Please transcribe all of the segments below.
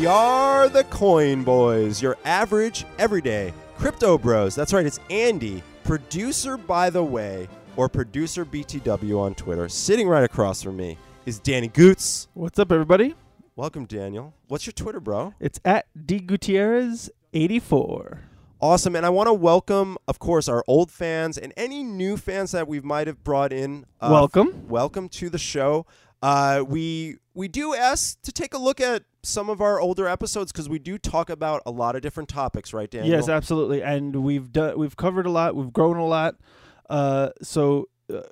We are the Coin Boys, your average, everyday crypto bros. That's right, it's Andy, producer by the way, or producer BTW on Twitter. Sitting right across from me is Danny Goots. What's up, everybody? Welcome, Daniel. What's your Twitter, bro? It's at D Gutierrez eighty four. Awesome. And I want to welcome, of course, our old fans and any new fans that we might have brought in. Uh, Welcome. welcome to the show. Uh, we we do ask to take a look at some of our older episodes because we do talk about a lot of different topics, right, Daniel? Yes, absolutely. And we've done we've covered a lot. We've grown a lot. Uh, so uh,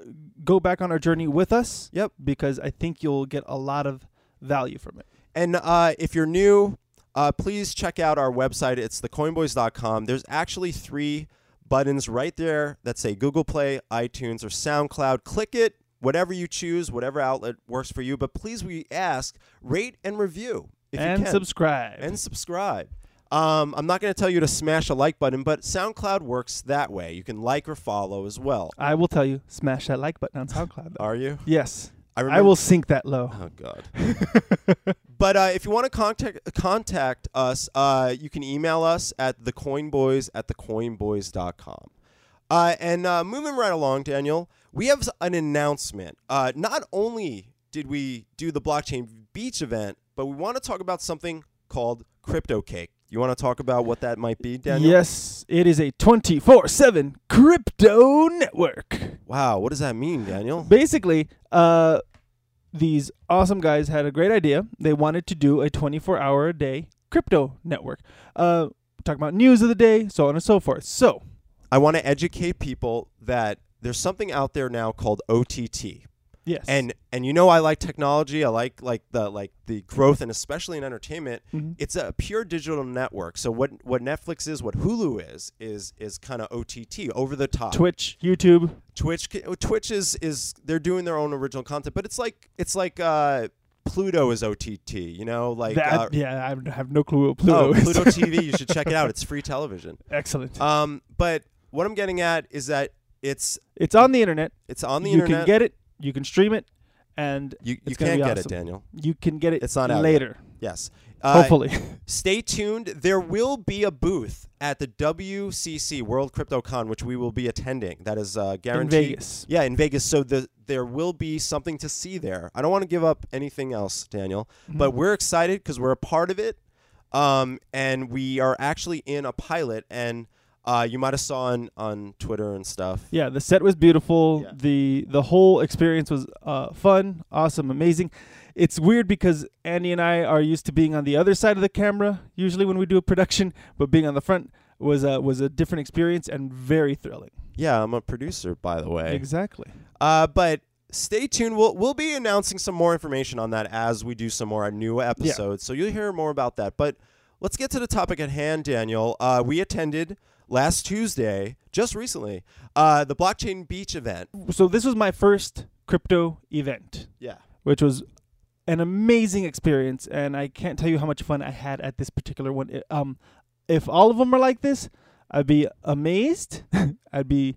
go back on our journey with us. Yep. Because I think you'll get a lot of value from it. And uh, if you're new, uh, please check out our website. It's thecoinboys.com. There's actually three buttons right there that say Google Play, iTunes, or SoundCloud. Click it, whatever you choose, whatever outlet works for you. But please, we ask, rate and review if and you can. subscribe. and subscribe. Um, I'm not going to tell you to smash a like button, but SoundCloud works that way. You can like or follow as well. I will tell you, smash that like button on SoundCloud. though. Are you? yes. I, I will sink that low. Oh God. but uh, if you want to contact contact us, uh, you can email us at thecoinboys at thecoinboys.com. Uh, and uh, moving right along, Daniel, we have an announcement. Uh, not only did we do the blockchain beach event, but we want to talk about something called Crypto Cafe. You want to talk about what that might be, Daniel? Yes, it is a 24 7 crypto network. Wow, what does that mean, Daniel? Basically, uh, these awesome guys had a great idea. They wanted to do a 24 hour a day crypto network. Uh, talk about news of the day, so on and so forth. So, I want to educate people that there's something out there now called OTT. Yes. and and you know I like technology. I like like the like the growth and especially in entertainment. Mhm. It's a pure digital network. So what what Netflix is, what Hulu is, is is kind of OTT, over the top. Twitch, YouTube. Twitch Twitch is is they're doing their own original content, but it's like it's like uh, Pluto is OTT. You know, like that, uh, yeah, I have no clue what Pluto oh, is. Pluto TV. You should check it out. It's free television. Excellent. Um, but what I'm getting at is that it's it's on the internet. it's on the you internet. You can get it, you can stream it, and you you can't get it. Daniel. you can get it It's not out yet. later. Yes. Uh, hopefully. Stay tuned. There will be a booth at the WCC World CryptoCon, which we will be attending. That is uh, in. Vegas. Yeah, in Vegas. So the there will be something to see there. I don't want to give up anything else, Daniel, Mm-hmm. but we're excited because we're a part of it, um, and we are actually in a pilot. And uh, you might have saw on on Twitter and stuff. Yeah, the set was beautiful. Yeah. The the whole experience was uh, fun, awesome, amazing. It's weird because Andy and I are used to being on the other side of the camera usually when we do a production, but being on the front was a was a different experience and very thrilling. Yeah, I'm a producer, by the way. Exactly. Uh, but stay tuned. We'll we'll be announcing some more information on that as we do some more new episodes. So you'll hear more about that. But let's get to the topic at hand, Daniel. Uh, we attended last Tuesday, just recently, uh, the Blockchain Beach event. So this was my first crypto event, Yeah. which was an amazing experience, and I can't tell you how much fun I had at this particular one. It- um, if all of them are like this, I'd be amazed. I'd be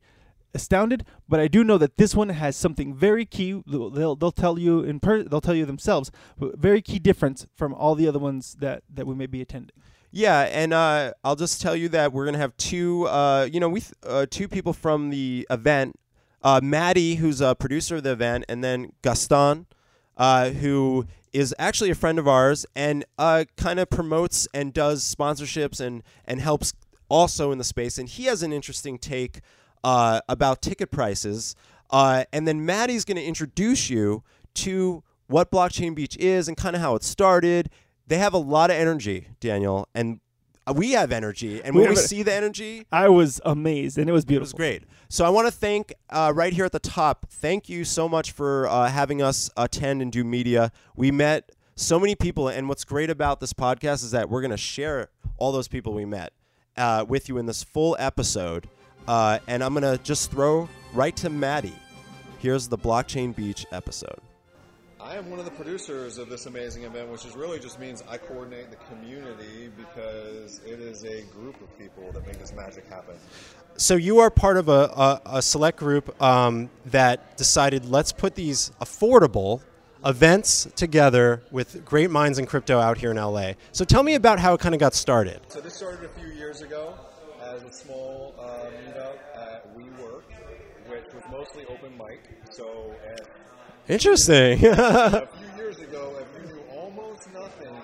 astounded. But I do know that this one has something very key. They'll they'll, tell you in per- they'll tell you themselves, but very key difference from all the other ones that that we may be attending. Yeah, and uh, I'll just tell you that we're gonna have two, uh, you know, we th- uh, two people from the event, uh, Maddie, who's a producer of the event, and then Gaston, uh, who is actually a friend of ours and uh, kind of promotes and does sponsorships and and helps also in the space. And he has an interesting take about ticket prices. And then Maddie's to introduce you to what Blockchain Beach is and kind of how it started. They have a lot of energy, Daniel, and uh, we have energy. And We when we see the energy, I was amazed, and it was beautiful. it was great. So I want to thank uh, right here at the top. Thank you so much for uh, having us attend and do media. We met so many people, and what's great about this podcast is that we're going to share all those people we met uh, with you in this full episode. Uh, and I'm going to just throw right to Maddie. Here's the Blockchain Beach episode. I am one of the producers of this amazing event, which is really just means I coordinate the community because it is a group of people that make this magic happen. So you are part of a, a, a select group um, that decided let's put these affordable events together with great minds in crypto out here in LA. So tell me about how it kind of got started. So this started a few years ago as a small uh, meetup at WeWork, which was mostly open mic. So at Interesting. a few years ago, if you knew almost nothing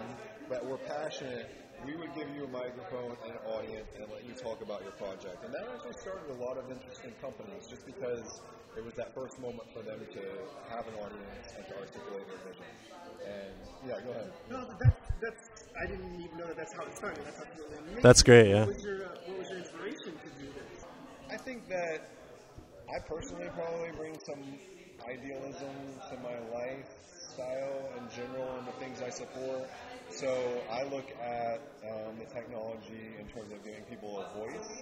but were passionate, we would give you a microphone and an audience and let you talk about your project. And that actually started a lot of interesting companies just because it was that first moment for them to have an audience and to articulate their vision. And yeah, go ahead. No, that's that's. I didn't even know that that's how it started. That's absolutely amazing. That's great, yeah. What was your uh, What was your inspiration to do this? I think that I personally probably bring some idealism to my lifestyle in general and the things I support. So I look at um, the technology in terms of giving people a voice,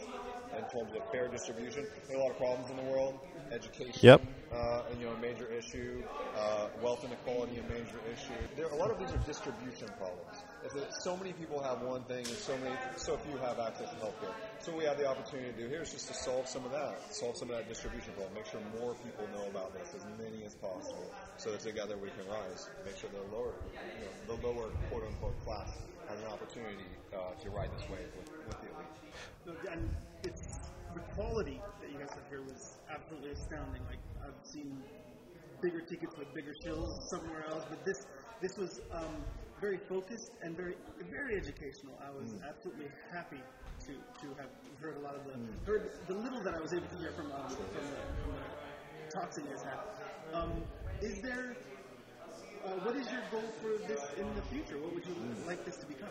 in terms of fair distribution. There are a lot of problems in the world. Education, Yep. uh, you know, a major issue. Uh, wealth inequality, a major issue. There, a lot of these are distribution problems. So many people have one thing, and so many, so few have access to healthcare. So what we have the opportunity to do here is just to solve some of that, solve some of that distribution problem. Make sure more people know about this, as many as possible, so that together we can rise. Make sure the lower, you know, the lower quote unquote class has an opportunity uh, to ride this wave with, with the elite. No, And it's the quality that you guys have here was absolutely astounding. Like I've seen bigger tickets with bigger shows somewhere else, but this this was um, very focused and very very educational. I was absolutely happy to to have heard a lot of the heard the little that I was able to hear from um, from, the, from the talks that you guys had. Um, is there uh, what is your goal for this in the future? What would you like this to become?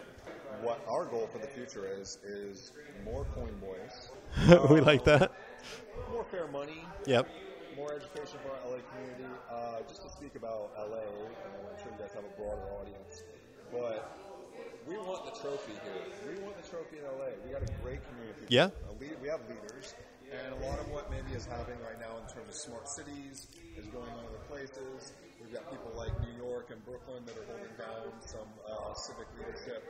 What our goal for the future is is more coin boys, we like that. more fair money, Yep. More education for our LA community. Uh, just to speak about LA, and I'm sure you guys have a broader audience, but we want the trophy here. We want the trophy in LA. We got a great community. Yeah. Lead, we have leaders, and a lot of what maybe is happening right now in terms of smart cities is going on other places. We've got people like New York and Brooklyn that are holding down some uh, civic leadership.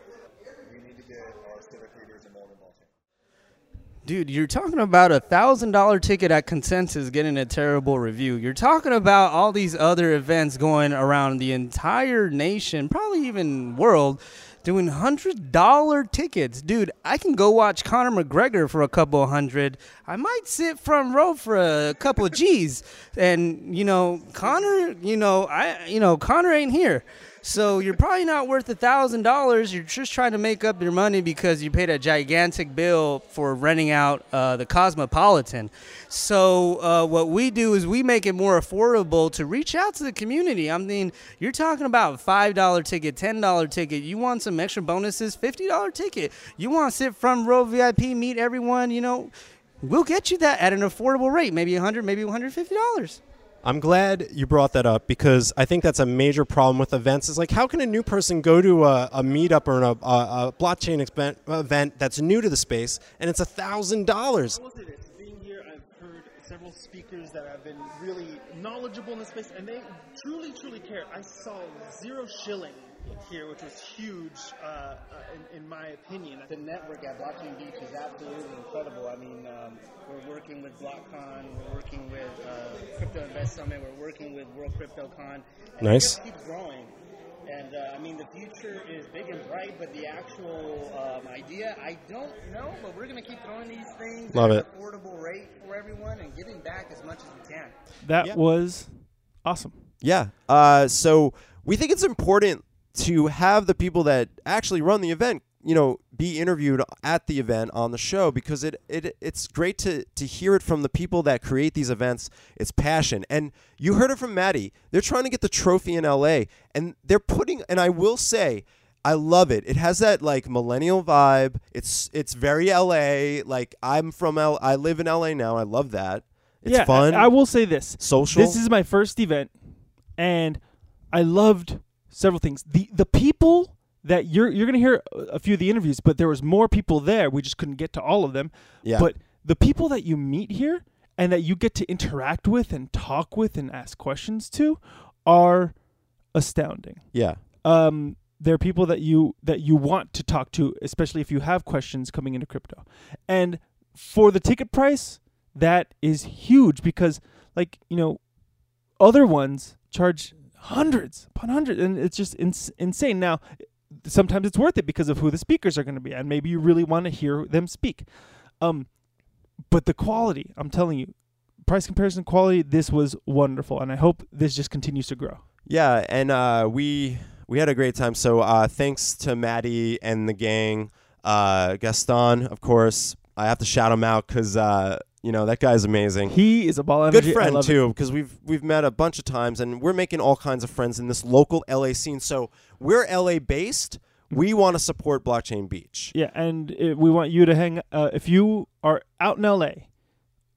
We need to get our civic leaders involved in Baltimore. Dude, you're talking about a thousand dollar ticket at Consensus getting a terrible review. You're talking about all these other events going around the entire nation, probably even world, doing hundred dollar tickets. Dude, I can go watch Conor McGregor for a couple hundred. I might sit front row for a couple of G's. And you know, Conor, you know, I you know, Conor ain't here. So you're probably not worth a thousand dollars. You're just trying to make up your money because you paid a gigantic bill for renting out uh, the Cosmopolitan. So uh, what we do is we make it more affordable to reach out to the community. I mean, you're talking about five dollar ticket, ten dollar ticket. You want some extra bonuses, fifty dollar ticket. You want to sit front row VIP, meet everyone. You know, we'll get you that at an affordable rate, maybe a hundred, maybe one hundred fifty dollars. I'm glad you brought that up because I think that's a major problem with events. Is like, how can a new person go to a, a meetup or a, a, a blockchain expen- event that's new to the space and it's a thousand dollars? I will say this: being here, I've heard several speakers that have been really knowledgeable in the space, and they truly, truly care. I saw zero shilling here, which was huge, uh, uh, in, in my opinion. The network at Blockchain Beach is absolutely incredible. I mean, um, we're working with BlockCon, we're working with Crypto Invest Summit, we're working with World CryptoCon. And Nice. It keeps growing. And uh, I mean, the future is big and bright, but the actual um, idea, I don't know. But we're going to keep throwing these things Love at it. an affordable rate for everyone and giving back as much as we can. That Yep. was awesome. Yeah. Uh, so we think it's important to have the people that actually run the event, you know, be interviewed at the event on the show because it, it it's great to to hear it from the people that create these events. It's passion, and you heard it from Maddie. They're trying to get the trophy in L.A. and they're putting. And I will say. I love it. It has that like millennial vibe. It's it's very LA. Like I'm from L. I live in LA now. I love that. It's yeah, fun. I, I will say this: social. This is my first event, and I loved several things. the The people that you're you're gonna hear a a few of the interviews, but there was more people there. We just couldn't get to all of them. Yeah. But the people that you meet here and that you get to interact with and talk with and ask questions to are astounding. yeah. Um, they're people that you that you want to talk to, especially if you have questions coming into crypto. And for the ticket price, that is huge because, like you know, other ones charge hundreds upon hundreds, and it's just ins- insane. Now, sometimes it's worth it because of who the speakers are going to be, and maybe you really want to hear them speak. Um, but the quality, I'm telling you, price comparison quality, this was wonderful, and I hope this just continues to grow. Yeah, and uh, we we had a great time. So uh, thanks to Maddie and the gang, uh, Gaston, of course. I have to shout him out because uh, you know that guy's amazing. He is a ball energy. Good friend too, because we've we've met a bunch of times, and we're making all kinds of friends in this local LA scene. So we're LA based. We want to support Blockchain Beach. Yeah, and uh we want you to hang. Uh, if you are out in LA,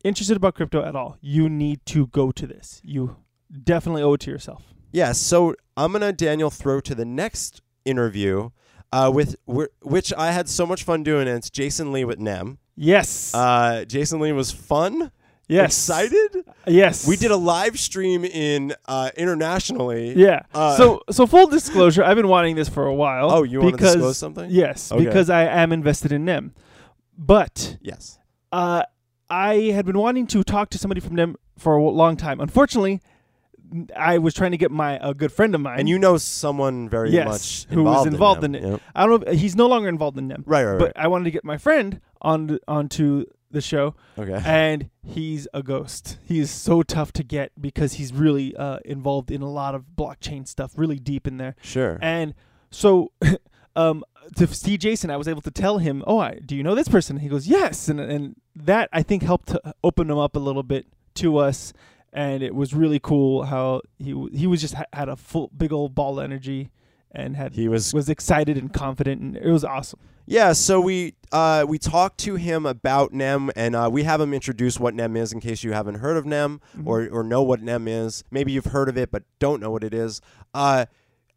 interested about crypto at all, you need to go to this. You definitely owe it to yourself. Yeah, so I'm gonna Daniel throw to the next interview, uh, with which I had so much fun doing. And it's Jason Lee with Nem. Yes. Uh, Jason Lee was fun. yes. Excited. Yes. We did a live stream in uh, internationally. Yeah. Uh, so so full disclosure, I've been wanting this for a while. Oh, you wanna disclose something? Yes, Okay. because I am invested in NEM. But Yes. uh, I had been wanting to talk to somebody from NEM for a long time. Unfortunately, I was trying to get my a good friend of mine. And you know someone very yes, much who was involved in, in, them. it. I don't know. He's no longer involved in NEM. Right, right, But I wanted to get my friend on onto the show. Okay. and he's a ghost. He is so tough to get because he's really uh, involved in a lot of blockchain stuff, really deep in there. Sure. And so, um, to see Jason, I was able to tell him, "Oh, I, do you know this person?" He goes, "Yes," and and that I think helped to open him up a little bit to us, and it was really cool how he he was just ha- had a full big old ball of energy, and had he was was excited and confident, and it was awesome. Yeah, so we uh, we talked to him about NEM, and uh, we have him introduce what NEM is in case you haven't heard of NEM or, or know what NEM is. Maybe you've heard of it but don't know what it is. Uh,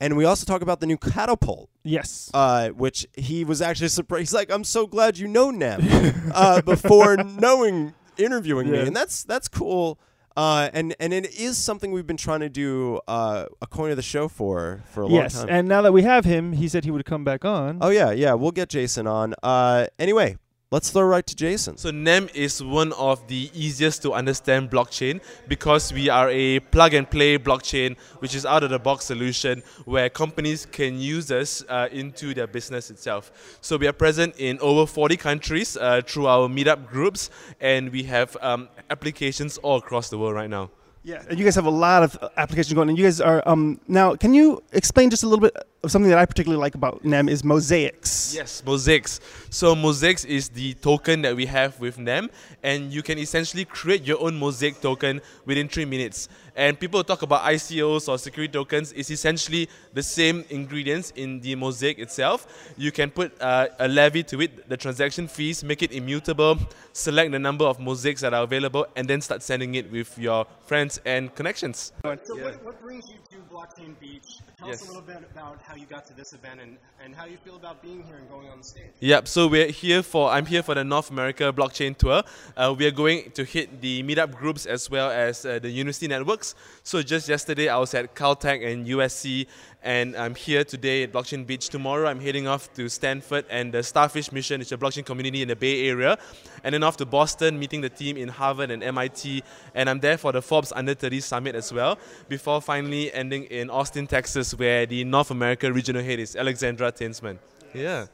and we also talk about the new catapult, Yes. uh, which he was actually surprised. He's like, "I'm so glad you know NEM," uh, before knowing interviewing me, and that's that's cool. Uh, and and it is something we've been trying to do uh, a coin of the show for for a yes, long time. Yes, and now that we have him, he said he would come back on. Oh yeah, yeah. We'll get Jason on. Uh, anyway, let's throw right to Jason. So NEM is one of the easiest to understand blockchain because we are a plug and play blockchain, which is out of the box solution where companies can use us uh, into their business itself. So we are present in over 40 countries uh, through our meetup groups, and we have um, applications all across the world right now. Yeah, and you guys have a lot of applications going, and you guys are um now. Can you explain just a little bit something that I particularly like about NEM is mosaics. Yes, mosaics. So mosaics is the token that we have with NEM, and you can essentially create your own mosaic token within three minutes. And people talk about ICOs or security tokens. It's essentially the same ingredients in the mosaic itself. You can put uh, a levy to it, the transaction fees, make it immutable, select the number of mosaics that are available, and then start sending it with your friends and connections. So what, what brings you to Blockchain Beach? Tell Yes. us a little bit about how you got to this event and, and how you feel about being here and going on the stage. Yep. So we're here for I'm here for the North America blockchain tour. Uh, we are going to hit the meetup groups as well as uh, the university networks. So just yesterday I was at Caltech and USC, and I'm here today at Blockchain Beach. Tomorrow I'm heading off to Stanford and the Starfish Mission, which is a blockchain community in the Bay Area, and then off to Boston, meeting the team in Harvard and MIT, and I'm there for the Forbes Under 30 Summit as well. Before finally ending in Austin, Texas, where the North America regional head is Alexandra Tinsman. Yeah.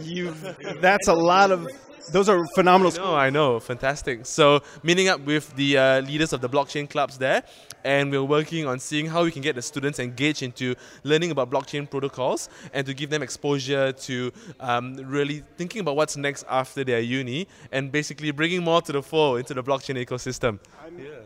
You, that's a lot of. Those are phenomenal. No, I know, fantastic. So meeting up with the uh, leaders of the blockchain clubs there, and we're working on seeing how we can get the students engaged into learning about blockchain protocols and to give NEM exposure to um, really thinking about what's next after their uni and basically bringing more to the fore into the blockchain ecosystem.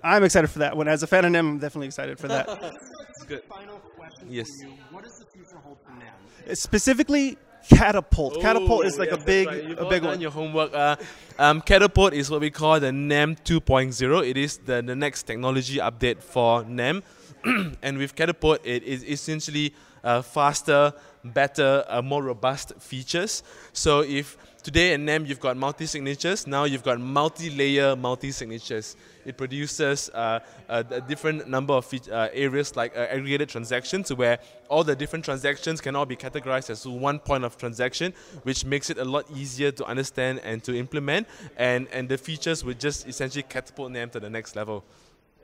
I'm excited for that one. As a fan of them, I'm definitely excited for that. good. Final question Yes. for you. What does the future hold for NEM? Specifically, catapult. catapult is like yes, a big, right. You've a big done one. your homework. Uh, um, Catapult is what we call the NEM 2.0. It is the, the next technology update for NEM. and with Catapult, it is essentially uh, faster, better, uh, more robust features. So if today in NEM you've got multi-signatures, now you've got multi-layer multi-signatures. It produces uh, a, a different number of uh, areas like uh, aggregated transactions where all the different transactions can all be categorized as one point of transaction, which makes it a lot easier to understand and to implement. And, and the features would just essentially catapult NEM to the next level.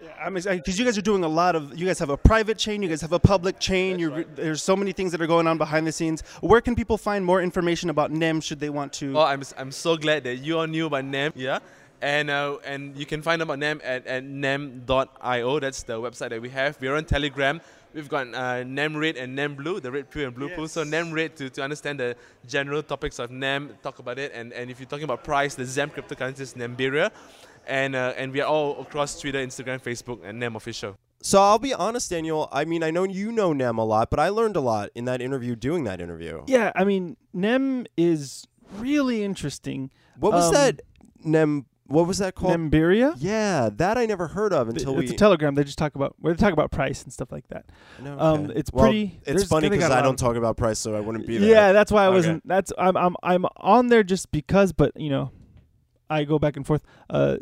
Yeah, I'm because you guys are doing a lot of. You guys have a private chain. You guys have a public chain. You're, There's so many things that are going on behind the scenes. Where can people find more information about NEM should they want to? Oh, I'm, I'm so glad that you all knew about NEM. Yeah. And, uh, and you can find about NEM at, at nem.io. That's the website that we have. We're on Telegram. We've got uh, NEM Red and NEM Blue, the red pill and blue pool. So NEM Red to, to understand the general topics of NEM, talk about it. And, and if you're talking about price, the XEM cryptocurrency is Nemberia. And, uh, and we are all across Twitter, Instagram, Facebook, and NEM Official. So I'll be honest, Daniel. I mean, I know you know Nem a lot, but I learned a lot in that interview doing that interview. Yeah, I mean, Nem is really interesting. What was Um, that Nem? What was that called? Nemberia? yeah, that I never heard of until it's we. a Telegram. They just talk about where they talk about price and stuff like that. No, um, okay. it's Well, pretty- It's funny because I don't talk about price, so I wouldn't be there. Yeah, that's why I Okay. wasn't. That's I'm I'm I'm on there just because, but you know, I go back and forth. Uh,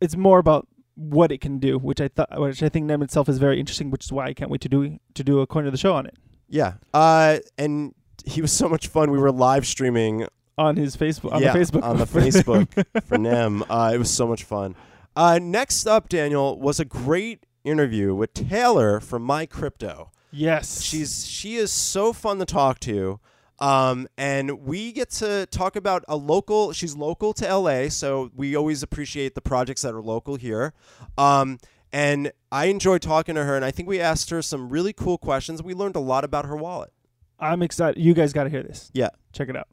it's more about what it can do, which I thought, which I think Nem itself is very interesting, which is why I can't wait to do to do a corner of the show on it Yeah. Uh, and he was so much fun. We were live streaming on his Facebook on yeah, the Facebook on the Facebook for Nem. Uh, it was so much fun. Uh, next up, Daniel was a great interview with Taylor from My Crypto. yes, She's she is so fun to talk to. Um, and we get to talk about a local. She's local to LA, so we always appreciate the projects that are local here. Um, and I enjoyed talking to her, and I think we asked her some really cool questions. We learned a lot about her wallet. I'm excited. You guys got to hear this. Yeah. Check it out.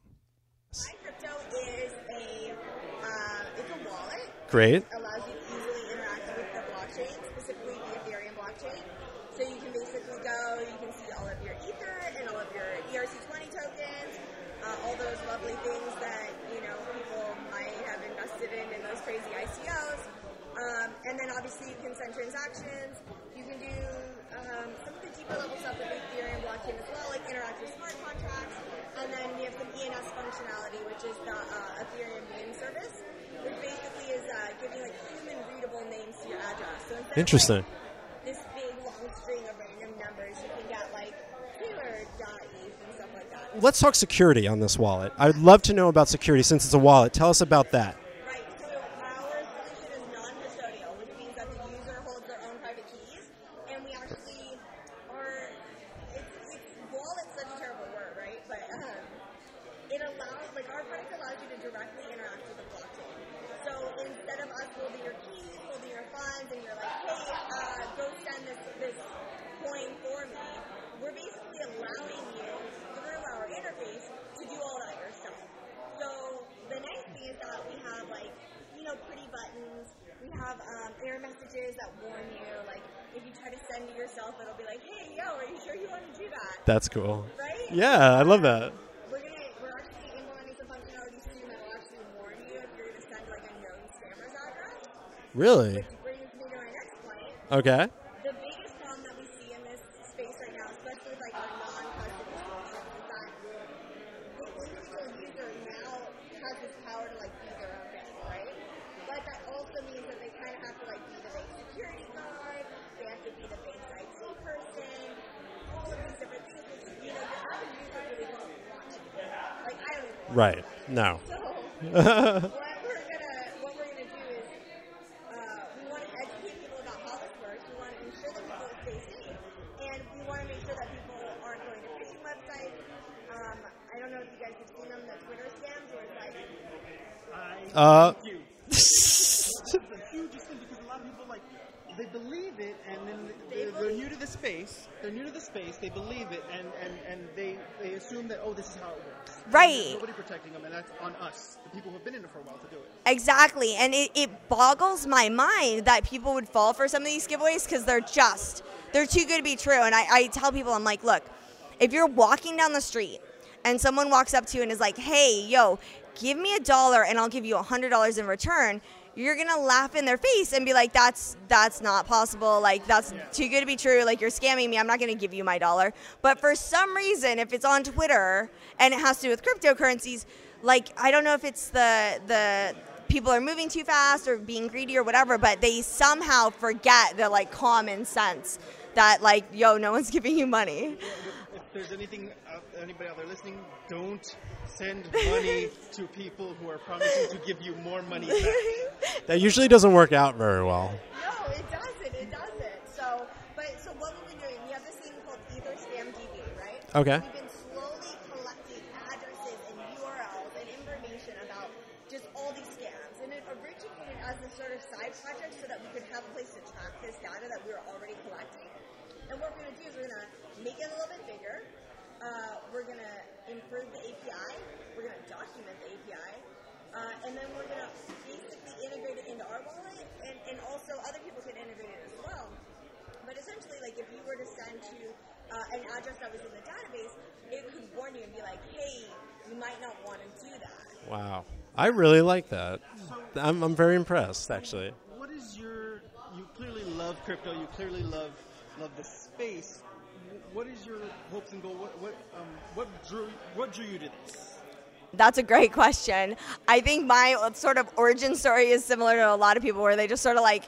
My crypto is a uh, it's a wallet. Great. It allows you to easily interact with the blockchain, specifically the Ethereum blockchain. So you can basically go, you can see all of your Ether and all of your ERC20 tokens, uh, all those lovely things that you know people might have invested in in those crazy ICOs. Um, and then obviously you can send transactions. You can do um, some of the deeper level stuff with the Ethereum blockchain as well, like interact with smart contracts. And then we have some ENS functionality, which is the uh, Ethereum name service, which basically is uh, giving like human readable names to your address. So instead Interesting. This big long string of random numbers, you can get like Taylor.eth and stuff like that. Let's talk security on this wallet. I'd love to know about security since it's a wallet. Tell us about that. Right. So our solution is non-custodial, which means that the user holds their own private keys, and we actually are. It's, it's wallet's such a terrible word, right? But um, it allows, like, our product allows you to directly interact with the blockchain. So instead of us holding your keys, holding your funds, and you're like, hey, uh, go send this this coin for me, we're basically allowing you through our interface to do all that yourself. So the nice thing is that we have like, you know, pretty buttons. We have um, error messages that warn you. Like if you try to send it yourself, it'll be like, hey, yo, are you sure you want to do that? That's cool. Right? Yeah, I love that. We're gonna we're actually implementing some functionality soon that will actually warn you if you're gonna send like a known scammer's address. Really? Which brings me to my next point. Okay. The biggest problem that we see in this space right now, especially with like our non-custody solutions, is that the individual user now has this power to like be their own bank, right? But that also means that they kind of have to like be the bank security guard, they have to be the bank's IT person, all of these different things, which you know your average user really doesn't want to do. Like I don't even want Right. to. No. So what we're gonna what we're gonna do is uh, we want to educate people about how this works. We want to ensure that people stay safe, and we want to make sure that people aren't going to phishing websites. Um, I don't know if you guys have seen them, the Twitter scams, where it's like Uh, Thank you. It's a huge thing because a lot of people like they believe it, and then they're, they're new to the space. They're new to the space. They believe it, and and and they they assume that this is how it works. Right. There's nobody protecting them, and that's on us, the people who have been in it for a while, to do it. Exactly. And it, it boggles my mind that people would fall for some of these giveaways because they're just, they're too good to be true. And I, I tell people, I'm like, look, if you're walking down the street and someone walks up to you and is like, hey, yo, give me a dollar and I'll give you a $100 in return, you're to laugh in their face and be like, that's, that's not possible. Like, that's too good to be true. Like, you're scamming me. I'm not to give you my dollar. But for some reason, if it's on Twitter and it has to do with cryptocurrencies, like I don't know if it's the the people are moving too fast or being greedy or whatever, but they somehow forget the like common sense that like yo, no one's giving you money there's anything uh, anybody out there listening, don't send money to people who are promising to give you more money back. That usually doesn't work out very well. No, it doesn't. It doesn't. So, but so what we've been doing, we have this thing called Ether Scam DB, right? Okay. Uh, and then we're going to basically integrate it into our wallet, and, and also other people can integrate it as well. But essentially, like if you were to send to uh, an address that was in the database, it could warn you and be like, "Hey, you might not want to do that." Wow. I really like that. I'm, I'm very impressed, actually. What is your? You clearly love crypto. You clearly love love the space. What is your hopes and goal? What what um, what drew what drew you to this? That's a great question. I think my sort of origin story is similar to a lot of people where they just sort of like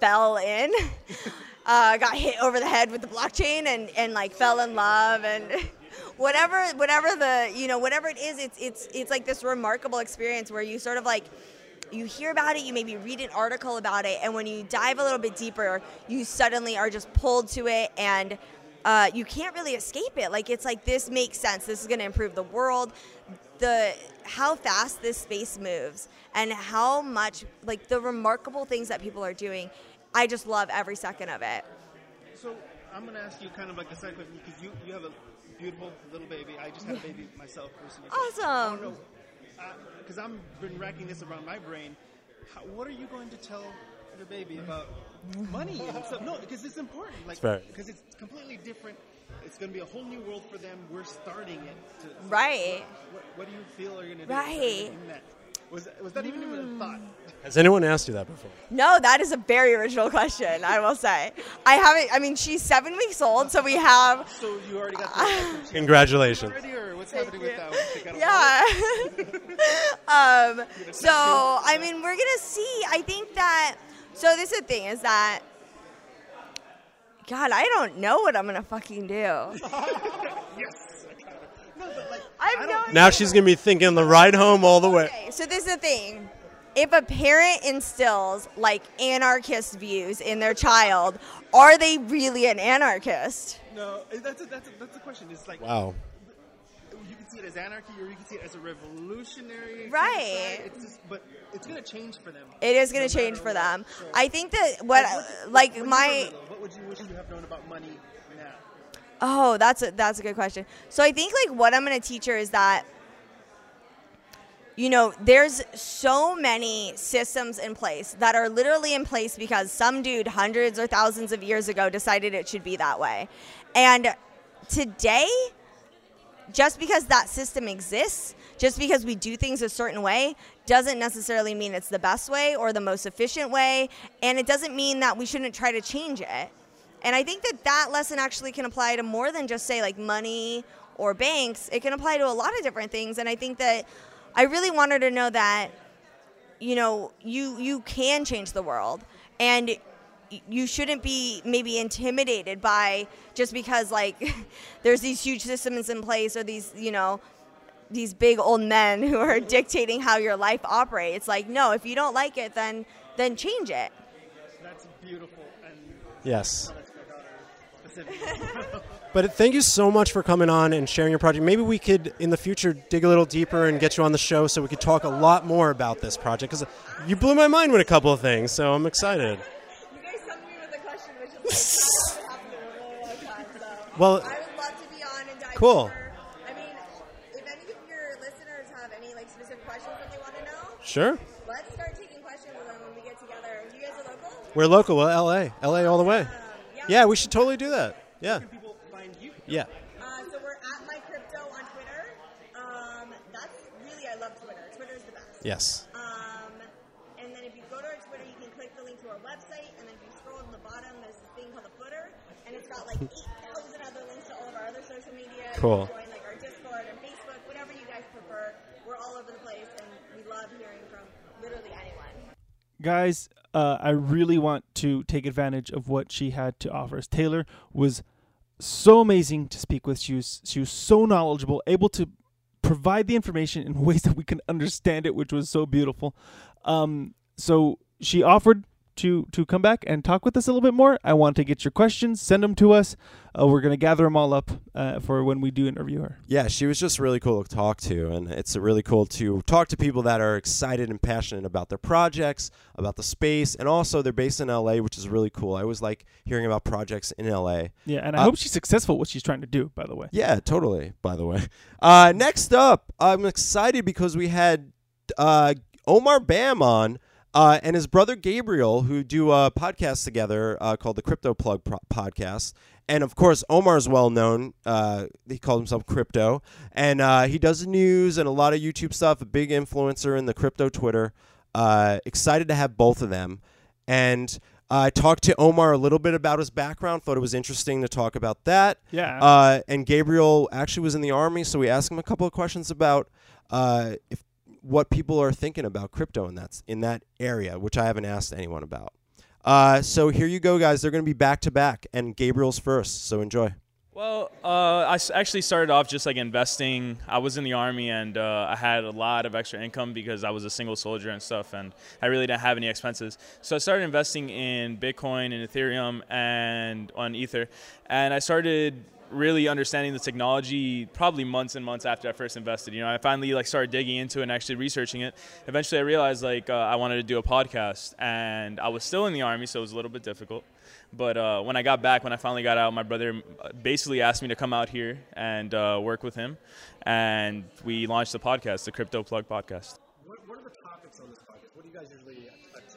fell in, uh, got hit over the head with the blockchain and, and like fell in love and whatever whatever the you know whatever it is it's it's it's like this remarkable experience where you sort of like you hear about it, you maybe read an article about it, and when you dive a little bit deeper, you suddenly are just pulled to it and uh, you can't really escape it. Like it's like this makes sense. This is going to improve the world. The how fast this space moves and how much like the remarkable things that people are doing. I just love every second of it. So I'm gonna ask you kind of like a side question because you you have a beautiful little baby. I just had a baby myself recently. Awesome. Oh, don't because uh, I'm been racking this around my brain. How, what are you going to tell the baby about money and stuff? No, because it's important. Like because it's completely different. It's going to be a whole new world for them. We're starting it. To, so Right. What, what do you feel are going to do? Right. in that? Was was that even even a thought? Has anyone asked you that before? No, that is a very original question. I will say. I haven't. I mean, she's seven weeks old, so we have. So you already got the Congratulations. already, or what's happening with that? one? They got a Yeah. um, so I mean, we're gonna see. I think that. So this is the thing is that. God, I don't know what I'm gonna fucking do. yes. No, but like I have no Now she's going to be thinking the ride home all the way. Okay, so this is the thing. If a parent instills like anarchist views in their child, are they really an anarchist? No, eh, that's a, that's a, that's a question. It's like Wow. Can see it as anarchy, or you can see it as a revolutionary. Right. It's just, but it's gonna change for them. It is going No to change for them. So- I think that what like you were my what would you wish you have known about money now? Oh, that's a that's a good question. So I think like what I'm going to teach her is that you know, there's so many systems in place that are literally in place because some dude hundreds or thousands of years ago decided it should be that way. And today just because that system exists, just because we do things a certain way, doesn't necessarily mean it's the best way or the most efficient way. And it doesn't mean that we shouldn't try to change it. And I think that that lesson actually can apply to more than just, say, like money or banks. It can apply to a lot of different things. And I think that I really wanted to know that, you know, you, you can change the world. And you shouldn't be maybe intimidated by just because like there's these huge systems in place or these you know these big old men who are dictating how your life operates like no if you don't like it then then change it That's beautiful and Yes. that's my daughter specifically. But thank you so much for coming on and sharing your project. Maybe we could, in the future, dig a little deeper and get you on the show so we could talk a lot more about this project because you blew my mind with a couple of things. So I'm excited. Well- i would love to be on and dive Cool. deeper. i mean if any of your listeners have any like specific questions that they want to know Sure. let's start taking questions when when we get together you guys are local We're local. Well, LA. LA all the way. Yeah, we should totally do that. Yeah. People find you. Yeah. Uh, so we're at my crypto on Twitter. Um, that's really I love Twitter. Twitter's the best. Yes. Um, and then if you go to our Twitter, you can click the link to our website, and then if you scroll to the bottom, there's this thing called the footer, and it's got like 8,000 other links to all of our other social media. Cool. join like our Discord Facebook, whatever you guys prefer. We're all over the place, and we love hearing from literally anyone. guys, uh, I really want to take advantage of what she had to offer us. Taylor was so amazing to speak with. She was she was so knowledgeable, able to provide the information in ways that we can understand it, which was so beautiful. Um, so she offered to to come back and talk with us a little bit more. I want to get your questions, send them to us. Uh, we're gonna gather them all up uh, for when we do interview her. Yeah, she was just really cool to talk to, and it's really cool to talk to people that are excited and passionate about their projects, about the space, and also they're based in LA, which is really cool. I always like hearing about projects in LA. Yeah, and I Uh, hope she's successful what she's trying to do. By the way. Yeah, totally. By the way, uh, next up, I'm excited because we had uh, Omar Bham on. Uh, and his brother Gabriel, who do a podcast together uh, called the Crypto Plug Pro- Podcast. And of course, Omar's well known. Uh, he calls himself Crypto. And uh, he does news and a lot of YouTube stuff, a big influencer in the crypto Twitter. Uh, excited to have both of them. And I talked to Omar a little bit about his background, thought it was interesting to talk about that. Yeah. Uh, and Gabriel actually was in the army, so we asked him a couple of questions about uh, if what people are thinking about crypto in that in that area, which I haven't asked anyone about. Uh, so here you go, guys. They're going to be back to back, and Gabriel's first. So enjoy. Well, uh, I actually started off just like investing. I was in the army and uh, I had a lot of extra income because I was a single soldier and stuff, and I really didn't have any expenses. So I started investing in Bitcoin and Ethereum and on Ether, and I started really understanding the technology probably months and months after I first invested. You know, I finally like started digging into it and actually researching it. Eventually, I realized like uh, I wanted to do a podcast, and I was still in the army, so it was a little bit difficult. But uh, when I got back, when I finally got out, my brother uh, basically asked me to come out here and uh, work with him, and we launched the podcast, the Crypto Plug Podcast. What, what are the topics on this podcast? What do you guys usually?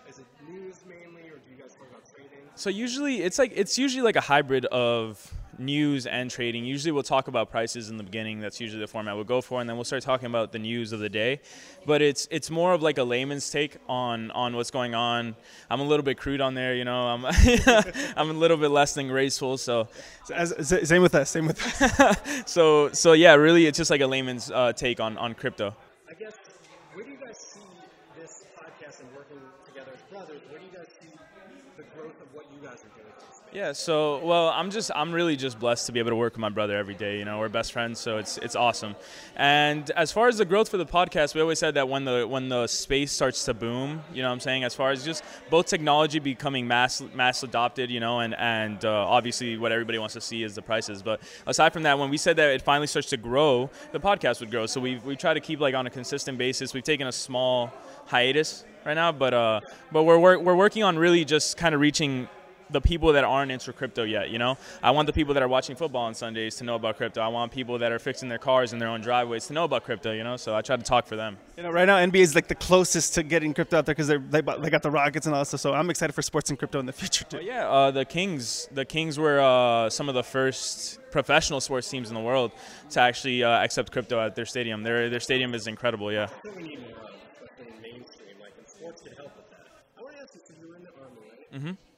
Is it news mainly, or do you guys talk about trading? So usually it's like it's usually like a hybrid of news and trading. Usually we'll talk about prices in the beginning. That's usually the format we'll go for, and then we'll start talking about the news of the day. But it's it's more of like a layman's take on on what's going on. I'm a little bit crude on there, you know. I'm I'm a little bit less than graceful, so As, as- same with us. Same with us. so so yeah, really it's just like a layman's uh, take on on crypto. I guess where do you guys see this podcast and working together as brothers? Where do you guys see the growth of what you guys are doing? for the space? Yeah, so well, I'm just I'm really just blessed to be able to work with my brother every day. You know, we're best friends, so it's it's awesome. And as far as the growth for the podcast, we always said that when the when the space starts to boom, you know, what I'm saying as far as just both technology becoming mass mass adopted, you know, and and uh, obviously what everybody wants to see is the prices. But aside from that, when we said that it finally starts to grow, the podcast would grow. So we we try to keep like on a consistent basis. We've taken a small hiatus right now, but uh, but we're wor- we're working on really just kind of reaching the people that aren't into crypto yet. You know, I want the people that are watching football on Sundays to know about crypto. I want people that are fixing their cars in their own driveways to know about crypto. You know, so I try to talk for them. You know, right now NBA is like the closest to getting crypto out there because they they got the Rockets and all that stuff. So I'm excited for sports and crypto in the future too. But yeah, uh, the Kings. The Kings were uh, some of the first professional sports teams in the world to actually uh, accept crypto at their stadium. Their their stadium is incredible. Yeah. I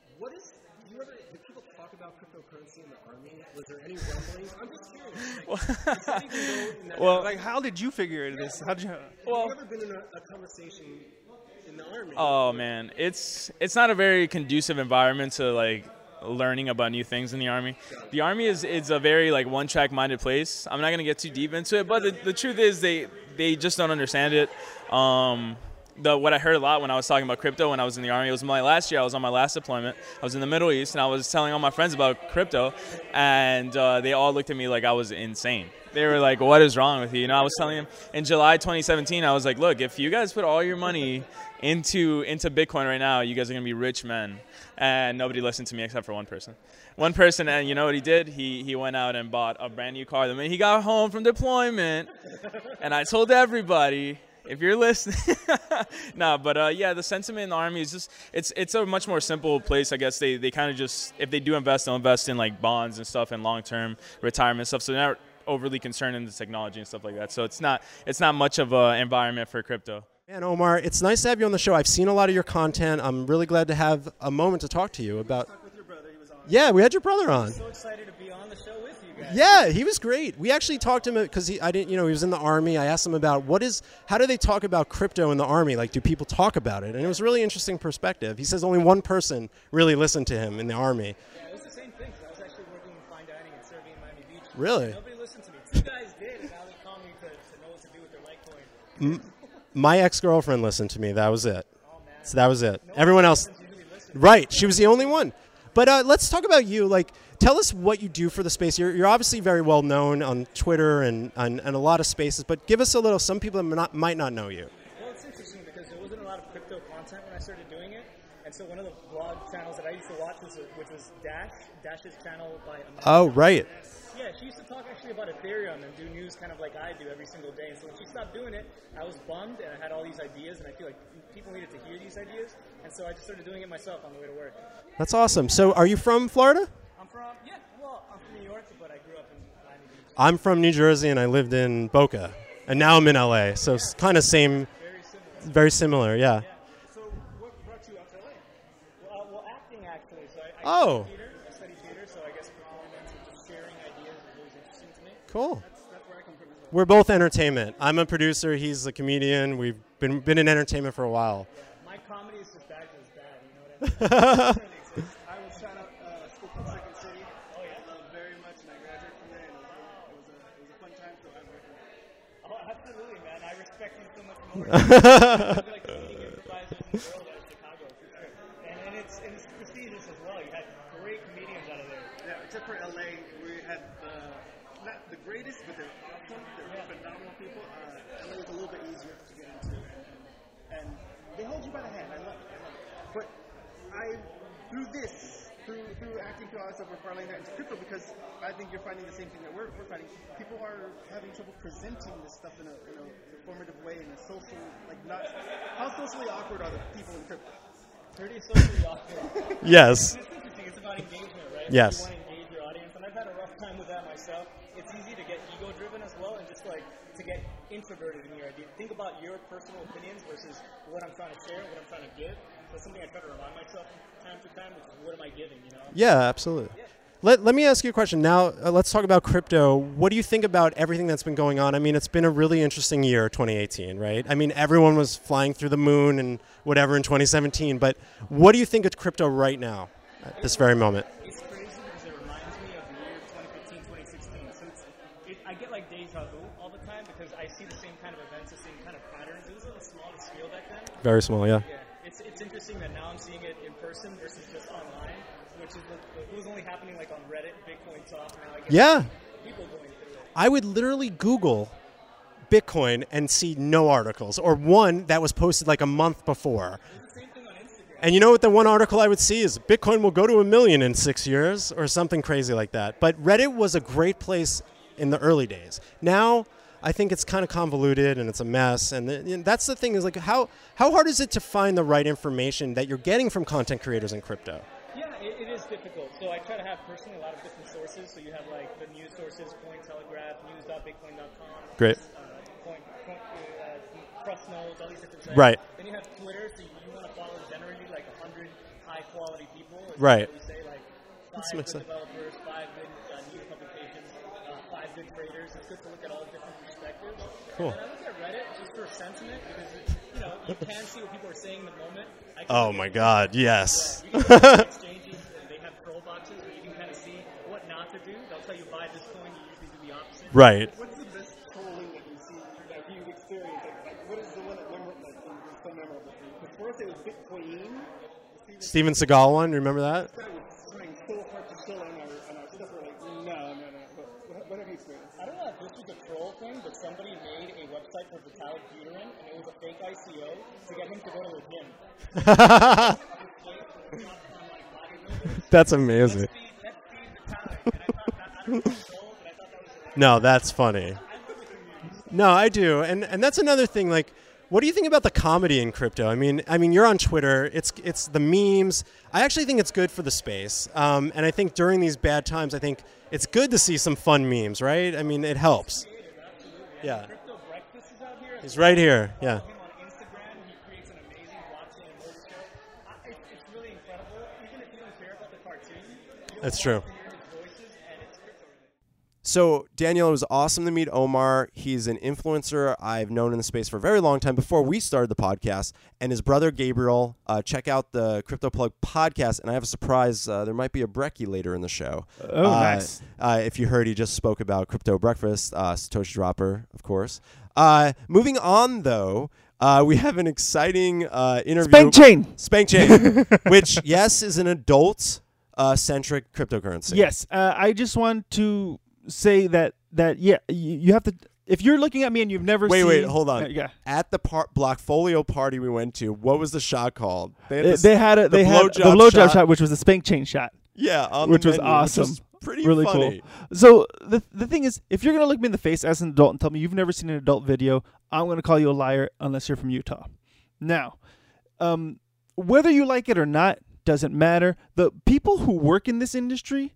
Was there any rumblings? I'm just curious. Like, does that even go in that Well, like how did you figure this? How did you? Have you ever been in a, a conversation in the army? Oh man, it's it's not a very conducive environment to like learning about new things in the army. The army is is a very like one track minded place. I'm not gonna get too deep into it, but the, the truth is they they just don't understand it. Um, the what I heard a lot when I was talking about crypto when I was in the army. It was my last year. I was on my last deployment. I was in the Middle East, and I was telling all my friends about crypto, and uh, they all looked at me like I was insane. They were like, "What is wrong with you?" You know, I was telling them in July 2017. I was like, "Look, if you guys put all your money into into Bitcoin right now, you guys are gonna be rich men." And nobody listened to me except for one person. One person, and you know what he did? He he went out and bought a brand new car the minute he got home from deployment. And I told everybody, if you're listening, no, but uh, yeah, the sentiment in the army is just it's it's a much more simple place. I guess they they kind of just if they do invest, they'll invest in like bonds and stuff and long term retirement stuff. So they're not overly concerned in the technology and stuff like that. So it's not it's not much of an environment for crypto. Man, Omar, it's nice to have you on the show. I've seen a lot of your content. I'm really glad to have a moment to talk to you about. Yeah, we had your brother on. So excited to be on the show with you guys. Yeah, he was great. We actually talked to him uh, because he, I didn't, you know, he was in the army. I asked him about what is, how do they talk about crypto in the army? Like, do people talk about it? And it was a really interesting perspective. He says only one person really listened to him in the army. Yeah, it was the same thing. I was actually working in fine dining and serving in Miami Beach. Really? Nobody listened to me. Two guys did, and now they call me to, to know what to do with their Litecoin. My ex girlfriend listened to me. That was it. Oh, so that was it. Everyone else. Right. She was the only one. But uh, let's talk about you. Like, tell us what you do for the space. You're, you're obviously very well known on Twitter and, and, and a lot of spaces, but give us a little. Some people might not, might not know you. Well, it's interesting because there wasn't a lot of crypto content when I started doing it, and so one of the blog channels that I used to watch was which was Dash Dash's channel by Amanda. Oh, right. Yeah, she used to talk actually about Ethereum and do news kind of like I do every single day. And so when she stopped doing it, I was bummed and I had all these ideas, and I feel like people needed to hear these ideas, and so I just started doing it myself on the way to work. That's awesome. So, are you from Florida? I'm from yeah, well, I'm from New York, but I grew up in Miami Beach. I'm from New Jersey and I lived in Boca, and now I'm in LA. So it's kind of same, very similar. Yeah. So what brought you out to LA? Well, uh, well acting actually. So I, I Oh. theater. I studied theater, so I guess performance and just sharing ideas is always interesting to me. Cool. That's, that's where I come from. We're both entertainment. I'm a producer. He's a comedian. We've been been in entertainment for a while. My comedy is just bad 'cause it's bad. You know what I? I will shout out uh, School from Second City. Oh yeah, uh, very much, and I graduated from there, and it was, a, it was a fun time. So I recommend. it. Oh, absolutely, man. I respect you so much more. I feel like leading improvisers in the world out of Chicago, for sure. And, and it's it's prestigious as well. You had great comedians out of there. Yeah, except for LA, we had not the greatest, but awesome. They're phenomenal people. Uh, LA was a little bit easier to get into, and, and they hold you by the hand. I love it. I love it. But I through this, through through acting, through all that stuff, we're parlaying that into crypto because I think you're finding the same thing that we're, we're finding. People are having trouble presenting this stuff in a in a informative way, in a social like not how socially awkward are the people in crypto? Pretty socially awkward. Yes. It's interesting. It's about engagement, right? Yes. You want to engage your audience, and I've had a rough time with that myself. It's easy to get ego-driven as well, and just like to get introverted in your idea. Think about your personal opinions versus what I'm trying to share, what I'm trying to give. It's something I try to remind myself time to time, is what am I giving, you know? Yeah, absolutely. Let, let me ask you a question. Now, uh, let's talk about crypto. What do you think about everything that's been going on? I mean, it's been a really interesting year, 2018, right? I mean, everyone was flying through the moon and whatever in 2017, but what do you think of crypto right now, at this very moment? It's crazy because it reminds me of the year 2015, 2016. So it's, it, I get like deja vu all the time because I see the same kind of events, the same kind of patterns. It was on a smaller scale back then. Very small, yeah. Yeah, it's, it's interesting that now I'm seeing it in person versus just online, which is the, it was only happening like on Reddit, Bitcoin Talk. Now I get Yeah. I would literally Google Bitcoin and see no articles, or one that was posted like a month before. And you know what? The one article I would see is Bitcoin will go to a million in six years, or something crazy like that. But Reddit was a great place in the early days. Now, I think it's kind of convoluted and it's a mess. And, that's the thing is like how how hard is it to find the right information that you're getting from content creators in crypto? Yeah, it, it is difficult. So I try to have personally a lot sources. So you have like the news sources, Cointelegraph, news.bitcoin.com. Great. Uh, coin, coin, uh, Trust Nodes, all these different. Right. Then you have Twitter, so you, you want to follow generally like 100 high quality people. Right. we say like five good developers, five good uh, news publications, uh, five good traders. It's good to look at all different perspectives. Cool. And I look at Reddit just for sentiment because you know you can see what people are saying in the moment. Oh my God, yes. Yeah, you can look at exchanges and they have troll boxes where you can kind of see what not to do. They'll tell you buy this coin, you usually do the opposite. Right. What's the best trolling that you see that you've experienced? Like, like, what is the one that memor- like, so memorable for you? It was Bitcoin. Steven Seagal one, remember that? That was trying so hard to show on our, on our stuff. We're like, no, no, no. But what, what have you experienced? I don't know if this was a troll thing, but somebody made a website for Vitalik Buterin, and it was a fake ICO to get him to go to the gym. That's amazing. No, that's funny. No, I do, and and that's another thing. Like, what do you think about the comedy in crypto? I mean, I mean, you're on Twitter. It's it's the memes. I actually think it's good for the space, um, and I think during these bad times, I think it's good to see some fun memes, right? I mean, it helps. Yeah, he's right here. Yeah. That's true. to hear his voices, and it's crypto. So, Daniel, it was awesome to meet Omar. He's an influencer I've known in the space for a very long time before we started the podcast. And his brother Gabriel, uh, check out the Crypto Plug podcast. And I have a surprise. Uh, there might be a brekkie later in the show. Oh, Uh, nice. Uh, if you heard, he just spoke about Crypto Breakfast, uh, Satoshi Dropper, of course. Uh, moving on, though, Uh, we have an exciting uh, interview. Spank Chain. Spank Chain, which yes is an adult uh, centric cryptocurrency. Yes, uh, I just want to say that that yeah, you, you have to. If you're looking at me and you've never Wait, seen, wait, hold on. Uh, yeah, At the par- Blockfolio party we went to, what was the shot called? they, this- they had a, the they had the blowjob blowjob shot. which was the spank chain shot. Yeah, which was menu, awesome. Which was pretty really funny. cool. So the the thing is, if you're gonna look me in the face as an adult and tell me you've never seen an adult video, I'm gonna call you a liar unless you're from Utah. Now, um, whether you like it or not doesn't matter. The people who work in this industry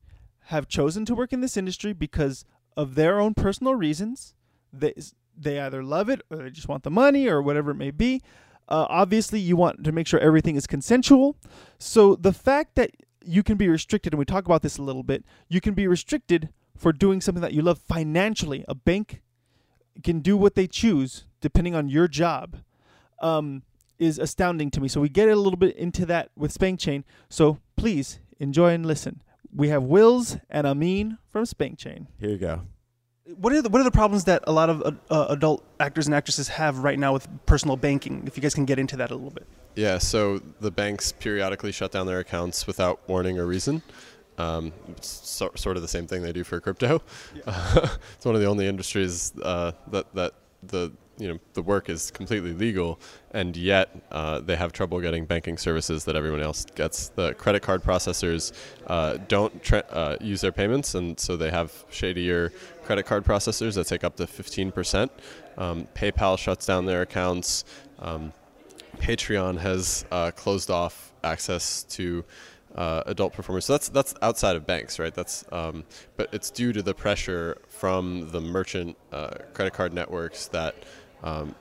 have chosen to work in this industry because of their own personal reasons. They they either love it or they just want the money or whatever it may be. Uh, obviously, you want to make sure everything is consensual. So the fact that you can be restricted, and we talk about this a little bit, you can be restricted for doing something that you love financially. A bank can do what they choose depending on your job. Um, is astounding to me. So we get a little bit into that with Spank Chain. So please enjoy and listen. We have Wills and Ameen from Spank Chain. Here you go. What are the what are the problems that a lot of uh, uh, adult actors and actresses have right now with personal banking? If you guys can get into that a little bit. Yeah, so the banks periodically shut down their accounts without warning or reason. Um, it's so, sort of the same thing they do for crypto. it's one of the only industries uh, that that the you know the work is completely legal, and yet uh, they have trouble getting banking services that everyone else gets. The credit card processors uh, don't tra- uh, use their payments, and so they have shadier credit card processors that take up to 15%. Um, PayPal shuts down their accounts. Um, Patreon has uh, closed off access to uh, adult performers. So that's that's outside of banks, right? That's um, but it's due to the pressure from the merchant uh, credit card networks that um,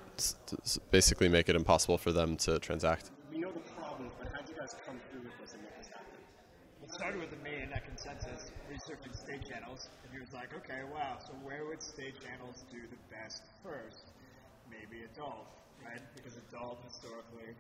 basically make it impossible for them to transact. We know the problems, but how did you guys come through with this and make this happen? It started with the main at ConsenSys researching state channels, and he was like, okay, wow, so where would state channels do the best first? Maybe adult, right? Because adult historically,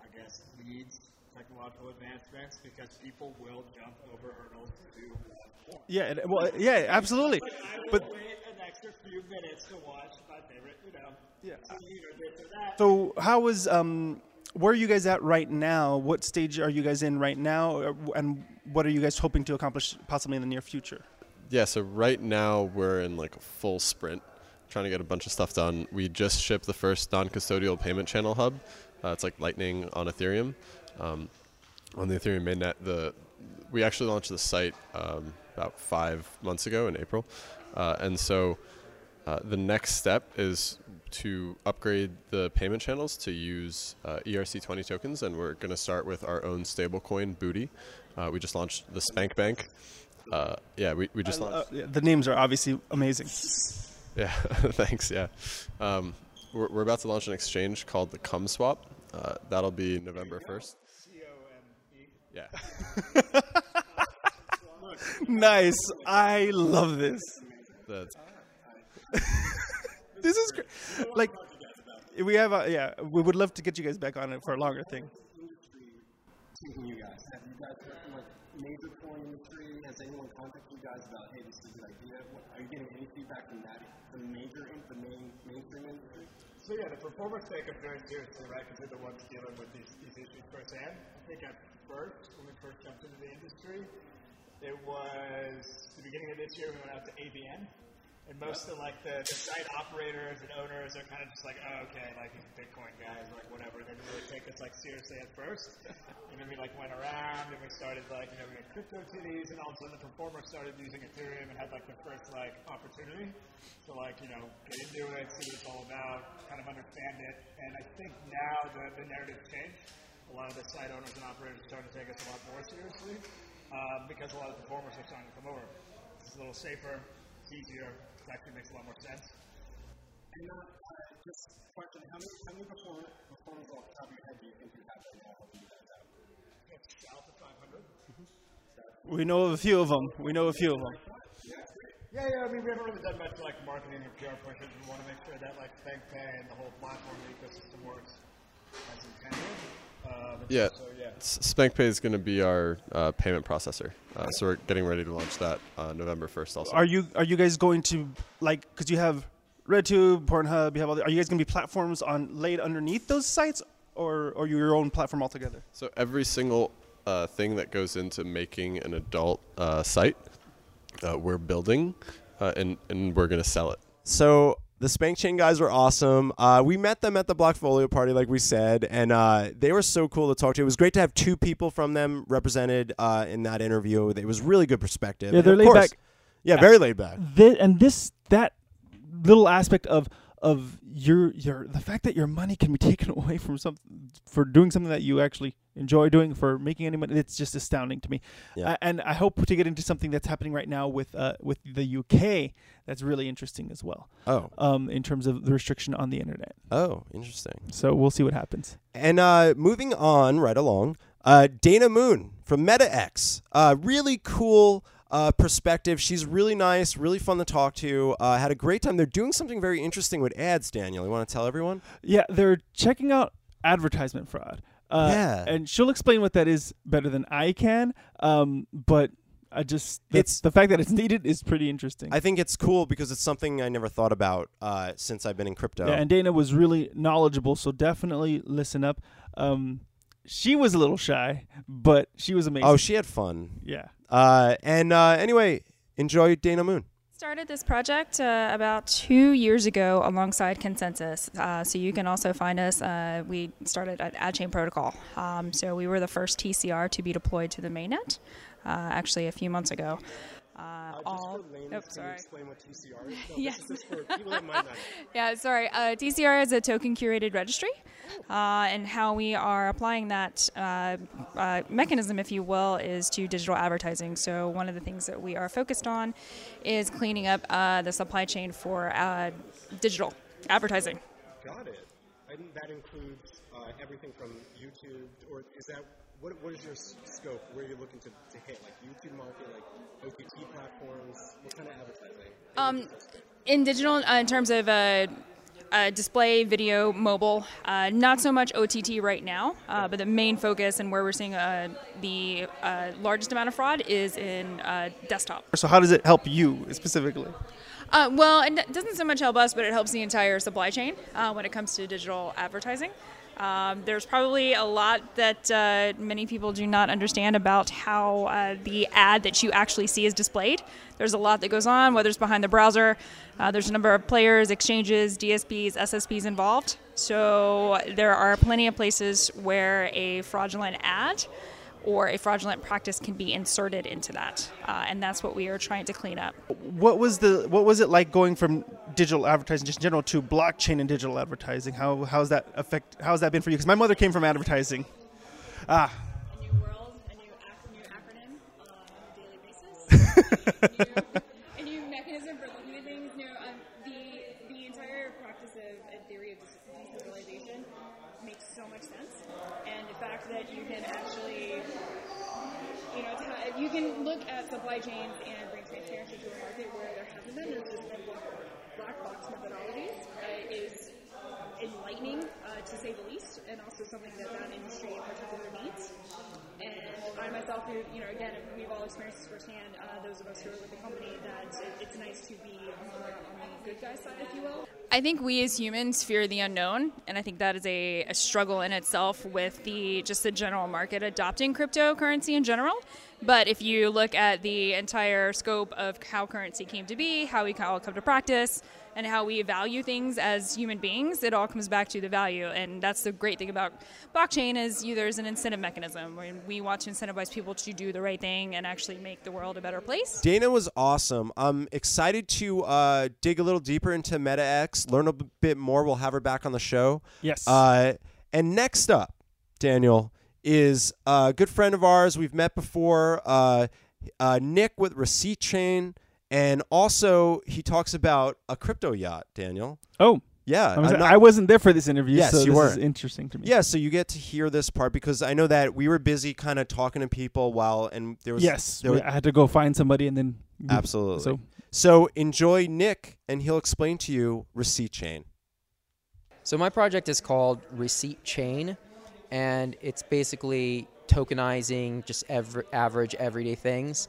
I guess, leads technological advancements because people will jump over hurdles to watch porn. Yeah, it- well, yeah, absolutely. Like, I will But wait an extra few minutes to watch my favorite, you know, Yeah. scene or this or that. So how is um where are you guys at right now? What stage are you guys in right now, Uh, and what are you guys hoping to accomplish possibly in the near future? Yeah, so right now we're in like a full sprint, trying to get a bunch of stuff done. We just shipped the first non-custodial payment channel hub. Uh, it's like Lightning on Ethereum, um, on the Ethereum mainnet. The we actually launched the site um, about five months ago in April, uh, and so uh, the next step is to upgrade the payment channels to use uh, ERC20 tokens, and we're going to start with our own stablecoin Booty. Uh, we just launched the Spank Bank. Uh, yeah, we, we just I- launched. yeah, the names are obviously amazing. Yeah, thanks. Yeah, um, we're, we're about to launch an exchange called the Cum Swap. Uh, that'll be November first. Yeah. nice. I love this. That's this is great. Like we have a yeah. We would love to get you guys back on it for a longer thing. Speaking you guys, have you guys like major coin industry? Has anyone contacted you guys about, hey, this is a idea? Are you getting any feedback from that, the major, the main mainstream industry? So yeah, the performers take it very seriously, right? Because they're the ones dealing with these, these issues firsthand. I think at first, when we first jumped into the industry, it was the beginning of this year. We went out to AVN, and most of like the, the site operators and owners are kind of just like, oh, okay, like these Bitcoin guys, like whatever. They didn't really take us like seriously at first, and then we like went around and we started like you know we had crypto titties, and all of a sudden the performers started using Ethereum and had like the first like opportunity to like you know get into it, see what it's all about, kind of understand it. And I think now the the narrative's changed. A lot of the site owners and operators are starting to take us a lot more seriously um, because a lot of the performers are starting to come over. It's a little safer, it's easier, it actually makes a lot more sense. And uh, just question: How many how many performers performers off the top of your head do you think you have right now helping you guys out? It's south of 500. We know of a few of them. We know a few of them. Yeah, yeah. I mean, we haven't really done much like marketing or PR pushes. We want to make sure that like SpankPay and the whole platform and ecosystem works as intended. Uh, but yeah. So yeah. SpankPay is going to be our uh, payment processor, uh, so we're getting ready to launch that uh, November first. Also. Are you are you guys going to like because you have RedTube, Pornhub. You have all. The, are you guys going to be platforms on laid underneath those sites, or or you your own platform altogether? So every single uh, thing that goes into making an adult uh, site, uh, we're building, uh, and and we're gonna sell it. So the Spank Chain guys were awesome. Uh, we met them at the Blockfolio party, like we said, and uh, they were so cool to talk to. It was great to have two people from them represented uh, in that interview. It was really good perspective. Yeah, they're laid course- back. Yeah, very laid back. And this that little aspect of of your your the fact that your money can be taken away from some for doing something that you actually enjoy doing for making any money it's just astounding to me Yeah. Uh, and i hope to get into something that's happening right now with uh with the uk that's really interesting as well Oh. um in terms of the restriction on the internet Oh, interesting. so we'll see what happens And uh, moving on right along, uh, Dana Moon from MetaX. Uh, really cool uh, perspective. She's really nice, really fun to talk to. Uh, had a great time. They're doing something very interesting with ads, Daniel. You want to tell everyone? Yeah, they're checking out advertisement fraud. Uh, Yeah. and she'll explain what that is better than I can. Um, but I just the, It's- the fact that it's needed is pretty interesting. I think it's cool because it's something I never thought about uh, since I've been in crypto. Yeah, and Dana was really knowledgeable, so definitely listen up. Um, she was a little shy, but she was amazing. oh, she had fun. Yeah. Uh, and uh, anyway, enjoy Dana Moon. Started this project uh, about two years ago alongside ConsenSys. Uh, so you can also find us. Uh, we started at AdChain Protocol. Um, so we were the first TCR to be deployed to the mainnet, uh, actually a few months ago. Uh, all, oh, sorry. explain what TCR is? Yes. This is for people that might not. Yeah, sorry. Uh, TCR is a token curated registry, uh, and how we are applying that uh, uh, mechanism, if you will, is to digital advertising. So one of the things that we are focused on is cleaning up uh, the supply chain for uh, digital advertising. Got it. And that includes uh, everything from YouTube, or is that what? What is your scope? Where are you're looking to, to hit, like YouTube market, like OTT platforms? What kind of advertising? Um, in digital, uh, in terms of uh, uh, display, video, mobile, uh, not so much OTT right now, uh, but the main focus and where we're seeing uh, the uh, largest amount of fraud is in uh, desktop. So how does it help you specifically? Uh, well, it doesn't so much help us, but it helps the entire supply chain uh, when it comes to digital advertising. Um, there's probably a lot that uh, many people do not understand about how uh, the ad that you actually see is displayed. There's a lot that goes on, whether it's behind the browser. Uh, there's a number of players, exchanges, DSPs, SSPs involved. So there are plenty of places where a fraudulent ad or a fraudulent practice can be inserted into that, uh, and that's what we are trying to clean up. What was the what was it like going from digital advertising just in general to blockchain and digital advertising? How how's that affect how's that been for you? Because my mother came from advertising. Ah. a new mechanism for looking at things. No, um, the the entire practice of a theory of decentralization makes so much sense, and the fact that you can actually, you know, ta- you can supply chains and bring transparency to a market where there hasn't been. Been black box methodologies uh, is enlightening uh, to say the least, and also something that that industry in particular needs. And I myself, who you know, again, we've all experienced this firsthand. Uh, those of us who are with the company, that it, it's nice to be on the good guy side, if you will. I think we as humans fear the unknown, and I think that is a, a struggle in itself with the just the general market adopting cryptocurrency in general. But if you look at the entire scope of how currency came to be, how we all come to practice, and how we value things as human beings, it all comes back to the value. And that's the great thing about blockchain is you, there's an incentive mechanism where we want to incentivize people to do the right thing and actually make the world a better place. Dana was awesome. I'm excited to uh, dig a little deeper into MetaX, learn a b- bit more. We'll have her back on the show. Yes. Uh, and next up, Daniel, is a good friend of ours. We've met before. Uh, uh, Nick with Receipt Chain. And also, he talks about a crypto yacht, Daniel. Oh. Yeah. I, was, not, I wasn't there for this interview, Yes, so you this were is interesting to me. Yeah, so you get to hear this part because I know that we were busy kind of talking to people while, and there was yes, there was, I had to go find somebody and then Absolutely. So So enjoy Nick, and he'll explain to you receipt chain. So my project is called Receipt Chain, and it's basically tokenizing just every, average everyday things.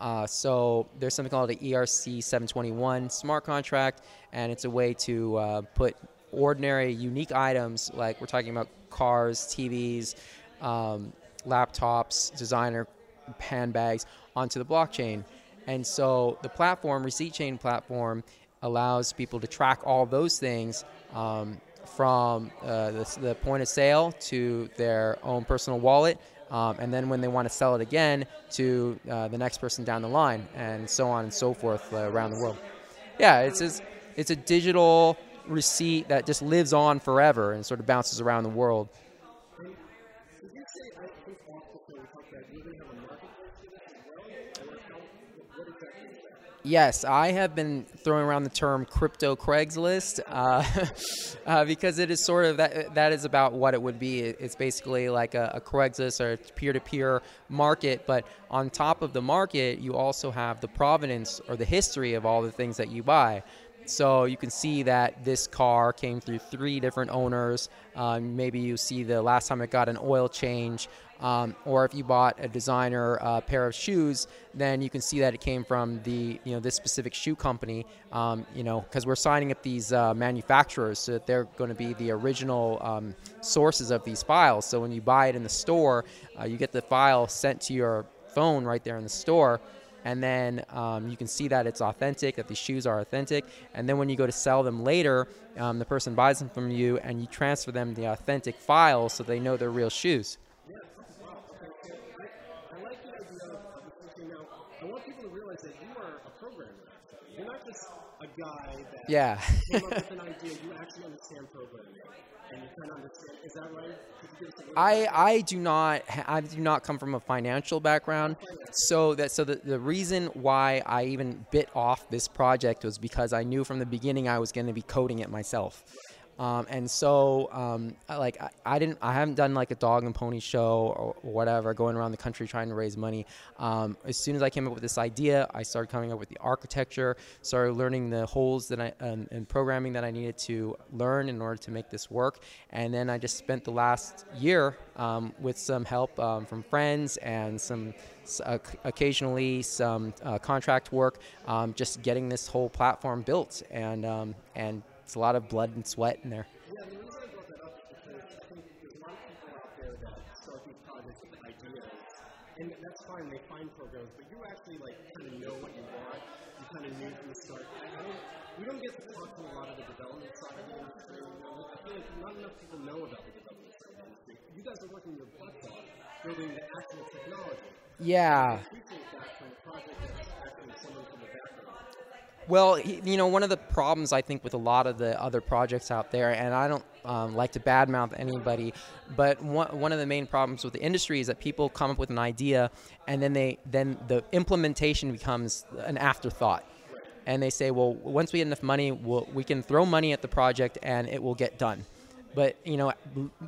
Uh, so there's something called the ERC 721 smart contract, and it's a way to uh, put ordinary, unique items like we're talking about cars, TVs, um, laptops, designer handbags onto the blockchain. And so the platform, Receipt Chain platform, allows people to track all those things um, from uh, the, the point of sale to their own personal wallet. Um, and then when they want to sell it again to uh, the next person down the line, and so on and so forth uh, around the world. Yeah, it's just, it's a digital receipt that just lives on forever and sort of bounces around the world. Yes, I have been throwing around the term crypto Craigslist uh, uh, because it is sort of that. That is about what it would be. It's basically like a, a Craigslist or a peer-to-peer market, but on top of the market, you also have the provenance or the history of all the things that you buy. So you can see that this car came through three different owners. Um, maybe you see the last time it got an oil change, um, or if you bought a designer uh, pair of shoes, then you can see that it came from the you know this specific shoe company. Um, you know because we're signing up these uh, manufacturers so that they're going to be the original um, sources of these files. So when you buy it in the store, uh, you get the file sent to your phone right there in the store and then um, you can see that it's authentic, that these shoes are authentic. And then when you go to sell them later, um, the person buys them from you, and you transfer them the authentic files so they know they're real shoes. I want people to realize that you are a programmer. You're not just a guy that Yeah. came up with an idea. You actually understand programming, I, I do not I do not come from a financial background, so that so the, the reason why I even bit off this project was because I knew from the beginning I was going to be coding it myself, um, and so um, I- like I, I didn't I haven't done like a dog and pony show or whatever going around the country trying to raise money. Um, as soon as I came up with this idea, I started coming up with the architecture, started learning the holes that I um, and programming that I needed to learn in order to make this work, and then I just spent the last year um, with some help um, from friends and some oc- occasionally some uh, contract work, just getting this whole platform built, and and it's a lot of blood and sweat in there. Yeah, and that's fine. They find programs, but you actually like kind of know what you want. You kind of knew from the start. I, don't. We don't get to talk to a lot of the development side of the industry. I feel like not enough people know about the development side of the industry. You guys are working your butts off building the actual technology. Yeah. I appreciate that from a project that's actually someone from the background. Well, you know, one of the problems I think with a lot of the other projects out there, and I don't um, like to badmouth anybody, but one, one of the main problems with the industry is that people come up with an idea, and then they then the implementation becomes an afterthought, and they say, well, once we get enough money, we'll, we can throw money at the project, and it will get done. But you know,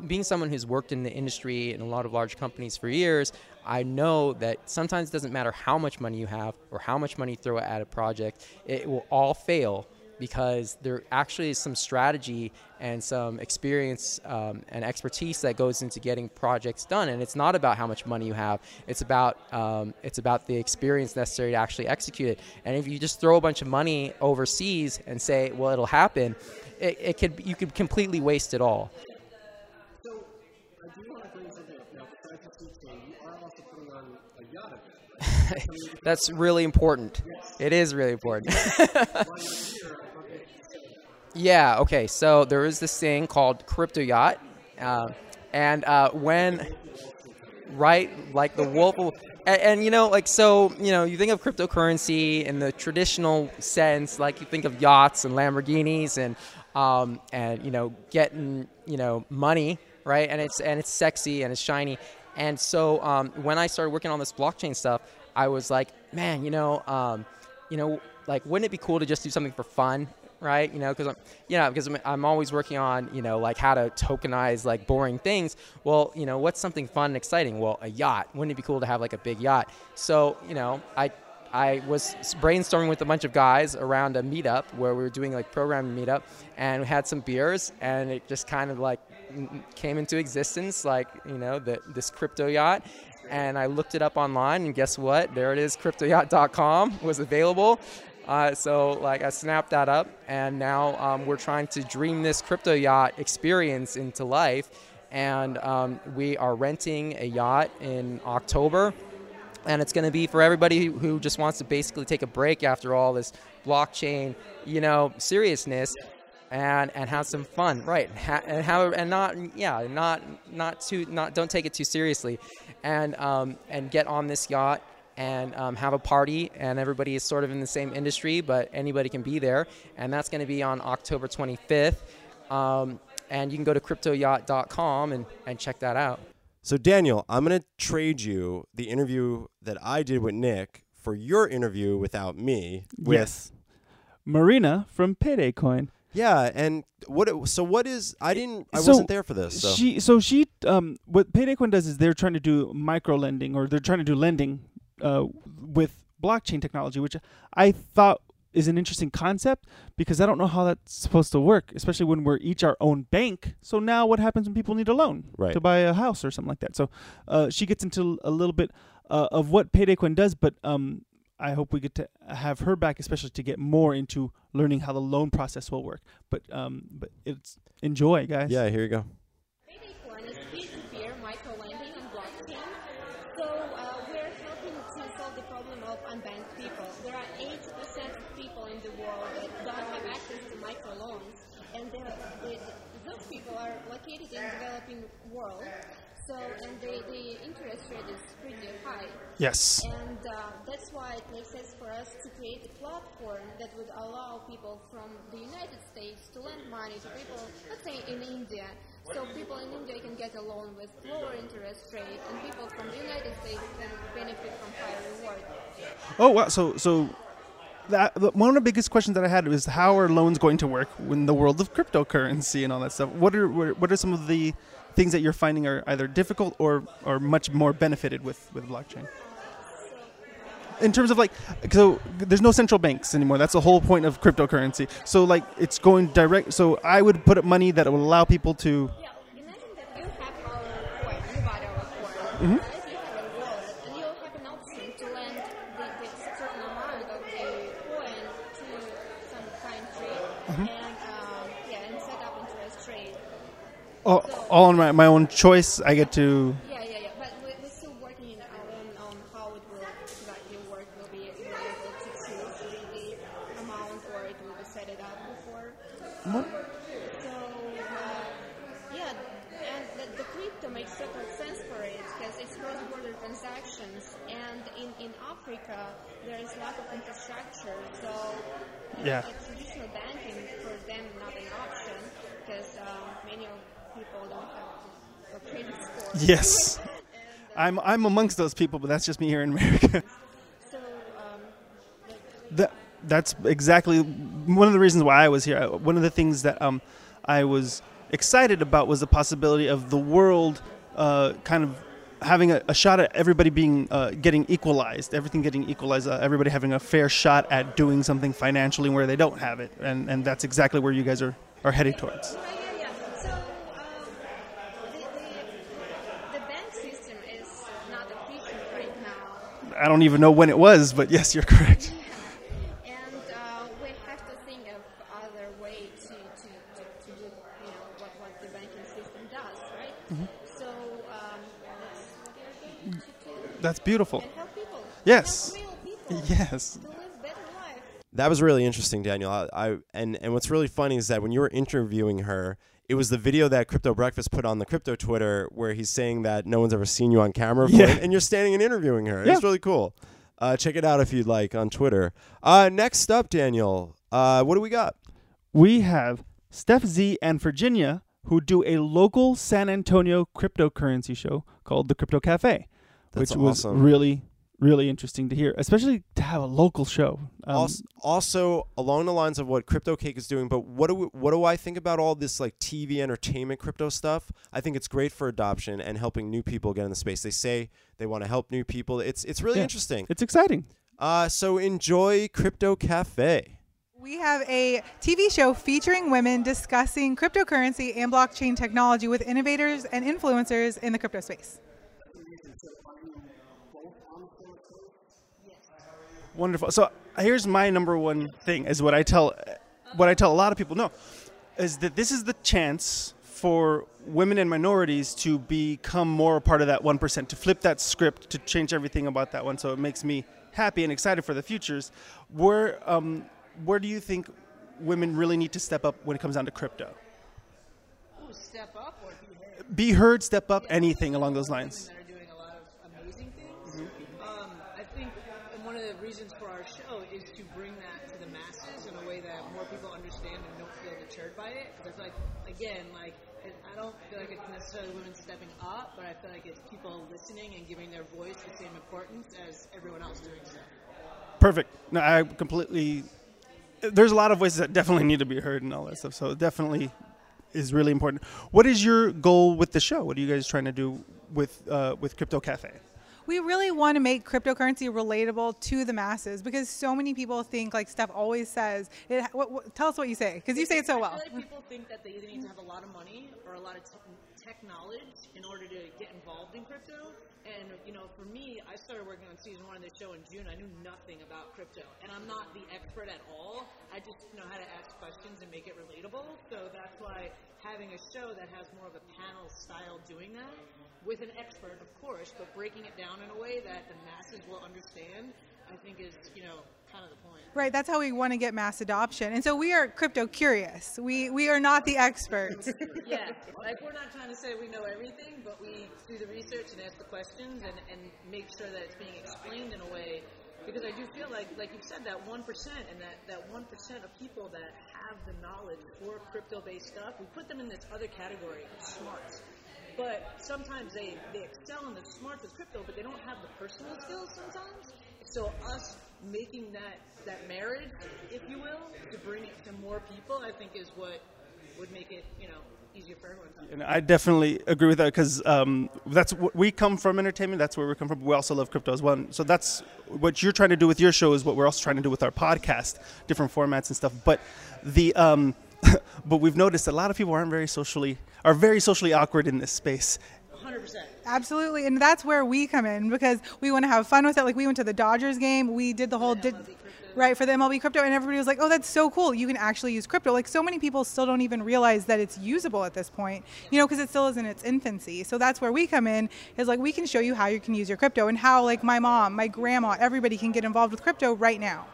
being someone who's worked in the industry in a lot of large companies for years, I know that sometimes it doesn't matter how much money you have or how much money you throw at a project, it will all fail because there actually is some strategy and some experience um, and expertise that goes into getting projects done. And it's not about how much money you have; it's about um, it's about the experience necessary to actually execute it. And if you just throw a bunch of money overseas and say, "Well, it'll happen," it, it could you could completely waste it all. So I do want to bring something up now. Besides the food chain, you are also putting on a yacht event. Right? That's really important. It is really important. yeah. Okay. So there is this thing called crypto yacht, uh, and uh, when right, like the wolf. And, and you know, like so, you know, you think of cryptocurrency in the traditional sense, like you think of yachts and Lamborghinis and um, and you know, getting you know money, right? And it's and it's sexy and it's shiny. And so um, when I started working on this blockchain stuff, I was like, man, you know, um, you know, like wouldn't it be cool to just do something for fun, right? You know, because I'm, you know, because I'm, I'm always working on, you know, like how to tokenize like boring things. Well, you know, what's something fun and exciting? Well, a yacht. Wouldn't it be cool to have like a big yacht? So, you know, I I was brainstorming with a bunch of guys around a meetup where we were doing like programming meetup, and we had some beers, and it just kind of like came into existence, like you know, this crypto yacht, and I looked it up online, and guess what? There it is. CryptoYacht.com was available. Uh, so like I snapped that up, and now um, we're trying to dream this crypto yacht experience into life, and um, we are renting a yacht in October, and it's going to be for everybody who, who just wants to basically take a break after all this blockchain, you know, seriousness. And, and have some fun, right? Ha- and how and not yeah, not not too not don't take it too seriously, and um, and get on this yacht and um, have a party, and everybody is sort of in the same industry, but anybody can be there. And that's going to be on October 25th. Um, and you can go to cryptoyacht.com and, and check that out. So Daniel, I'm gonna trade you the interview that I did with Nick for your interview without me. With, yes. Marina from Payday Coin. Yeah, and what? It, so what is? I didn't. I So wasn't there for this. So. She so she um what Payday Coin does is they're trying to do micro lending or they're trying to do lending uh with blockchain technology, which I thought is an interesting concept because I don't know how that's supposed to work, especially when we're each our own bank. So now what happens when people need a loan Right. to buy a house or something like that? So uh, she gets into a little bit uh, of what Payday Coin does, but um, I hope we get to have her back, especially to get more into learning how the loan process will work. But um, but it's enjoy, guys. yeah, here you go. One is peer-to-peer microlending on blockchain. So uh, we're helping to solve the problem of unbanked people. There are 80% of people in the world that don't have access to microloans, and those people are located in developing world. So and the, the interest rate is pretty high. Yes. And uh, that's why it makes sense for us to create a platform that would allow people from the United States to lend money to people, let's say in India. So people in India can get a loan with lower interest rate, and people from the United States can benefit from higher reward. Oh wow! So so that one of the biggest questions that I had was how are loans going to work in the world of cryptocurrency and all that stuff? What are what are some of the things that you're finding are either difficult or or much more benefited with with blockchain? In terms of like, so there's no central banks anymore. That's the whole point of cryptocurrency. So like, it's going direct. So I would put up money that will allow people to. And you'll have an option to lend the, the certain amount of the coin to some country Mhm. and um, yeah, and set up interest rate. All, all on my, my own choice. I get to. Yeah, yeah, yeah. But we, we're still working in our own on how it will exactly work. We'll be we're able to choose the, the amount or it will be set it up before. What? So uh, yeah, and the, the crypto makes total sense for it because it's cross-border transactions, and in in Africa there is lack of infrastructure, so Yeah. uh, traditional banking for them not an option because um, many of people don't have a credit score. Yes. I'm I'm amongst those people, but that's just me here in America. So um, that that's exactly one of the reasons why I was here. One of the things that um, I was excited about was the possibility of the world uh, kind of having a, a shot at everybody being uh, getting equalized, everything getting equalized, uh, everybody having a fair shot at doing something financially where they don't have it, and and that's exactly where you guys are are heading towards. the bank system is not efficient right now. I don't even know when it was, but yes, you're correct. And uh, we have to think of other way to, to, to, to do you know what, what the banking system does, right? Mhm. So um, that's what we're going to do. That's beautiful. And help people. Yes. Help real people Yes. to live better life. That was really interesting, Daniel. I, I and and what's really funny is that when you were interviewing her, it was the video that Crypto Breakfast put on the Crypto Twitter where he's saying that no one's ever seen you on camera before, Yeah. and you're standing and interviewing her. Yeah. It's really cool. Uh, check it out if you'd like on Twitter. Uh, next up, Daniel, uh, what do we got? We have Steph Z and Virginia who do a local San Antonio cryptocurrency show called the Crypto Cafe, That's which was really really interesting to hear, especially to have a local show. Um, also, also along the lines of what Crypto Cake is doing, but what do we, what do I think about all this like TV entertainment crypto stuff? I think it's great for adoption and helping new people get in the space. They say they want to help new people. It's it's really Yeah, interesting. It's exciting. Uh, so enjoy Crypto Cafe. We have a TV show featuring women discussing cryptocurrency and blockchain technology with innovators and influencers in the crypto space. Wonderful. So here's my number one thing is what I tell what I tell a lot of people no is that this is the chance for women and minorities to become more a part of that 1% to flip that script to change everything about that one so it makes me happy and excited for the futures where um, where do you think women really need to step up when it comes down to crypto Ooh, step up or be heard? be heard step up anything along those lines Women that are doing a lot of amazing things. Um, I think and one of the reasons for our show is to bring that to the masses in a way that more people understand and don't feel deterred by it. Because like, again, like I don't feel like it's necessarily women stepping up, but I feel like it's people listening and giving their voice the same importance as everyone else doing so. Perfect. No, I completely. There's a lot of voices that definitely need to be heard and all that stuff. So it definitely is really important. What is your goal with the show? What are you guys trying to do with uh, with Crypto Cafe? We really want to make cryptocurrency relatable to the masses because so many people think, like Steph always says, it, what, what, tell us what you say because you say it so well. I feel like people think that they either need to have a lot of money or a lot of te- tech knowledge in order to get involved in crypto. And you know, for me, I started working on season one of the show in June. I knew nothing about crypto, and I'm not the expert at all. I just know how to ask questions and make it relatable. So that's why having a show that has more of a panel style doing that with an expert, of course, but breaking it down in a way that the masses will understand, I think is you know kind of the point. Right, that's how we want to get mass adoption. And so we are crypto curious. We we are not the experts. yeah, like we're not trying to say we know everything, but we do the research and ask the questions and, and make sure that it's being explained in a way. Because I do feel like, like you said, that one percent and that that one percent of people that have the knowledge for crypto-based stuff, we put them in this other category of smarts. But sometimes they, they excel in the smarts of crypto, but they don't have the personal skills sometimes. So us making that that marriage, if you will, to bring it to more people, I think is what would make it, you know, easier for everyone. And I definitely agree with that because um, that's what we come from entertainment. That's where we come from. We also love crypto as well. So that's what you're trying to do with your show is what we're also trying to do with our podcast, different formats and stuff. But the um, but we've noticed a lot of people aren't very socially are very socially awkward in this space. 100%. Absolutely, and that's where we come in because we want to have fun with it. Like we went to the Dodgers game, we did the whole did, right for the MLB crypto, and everybody was like, "Oh, that's so cool! You can actually use crypto." Like so many people still don't even realize that it's usable at this point, you know, because it still is in its infancy. So that's where we come in. Is like we can show you how you can use your crypto and how like my mom, my grandma, everybody can get involved with crypto right now.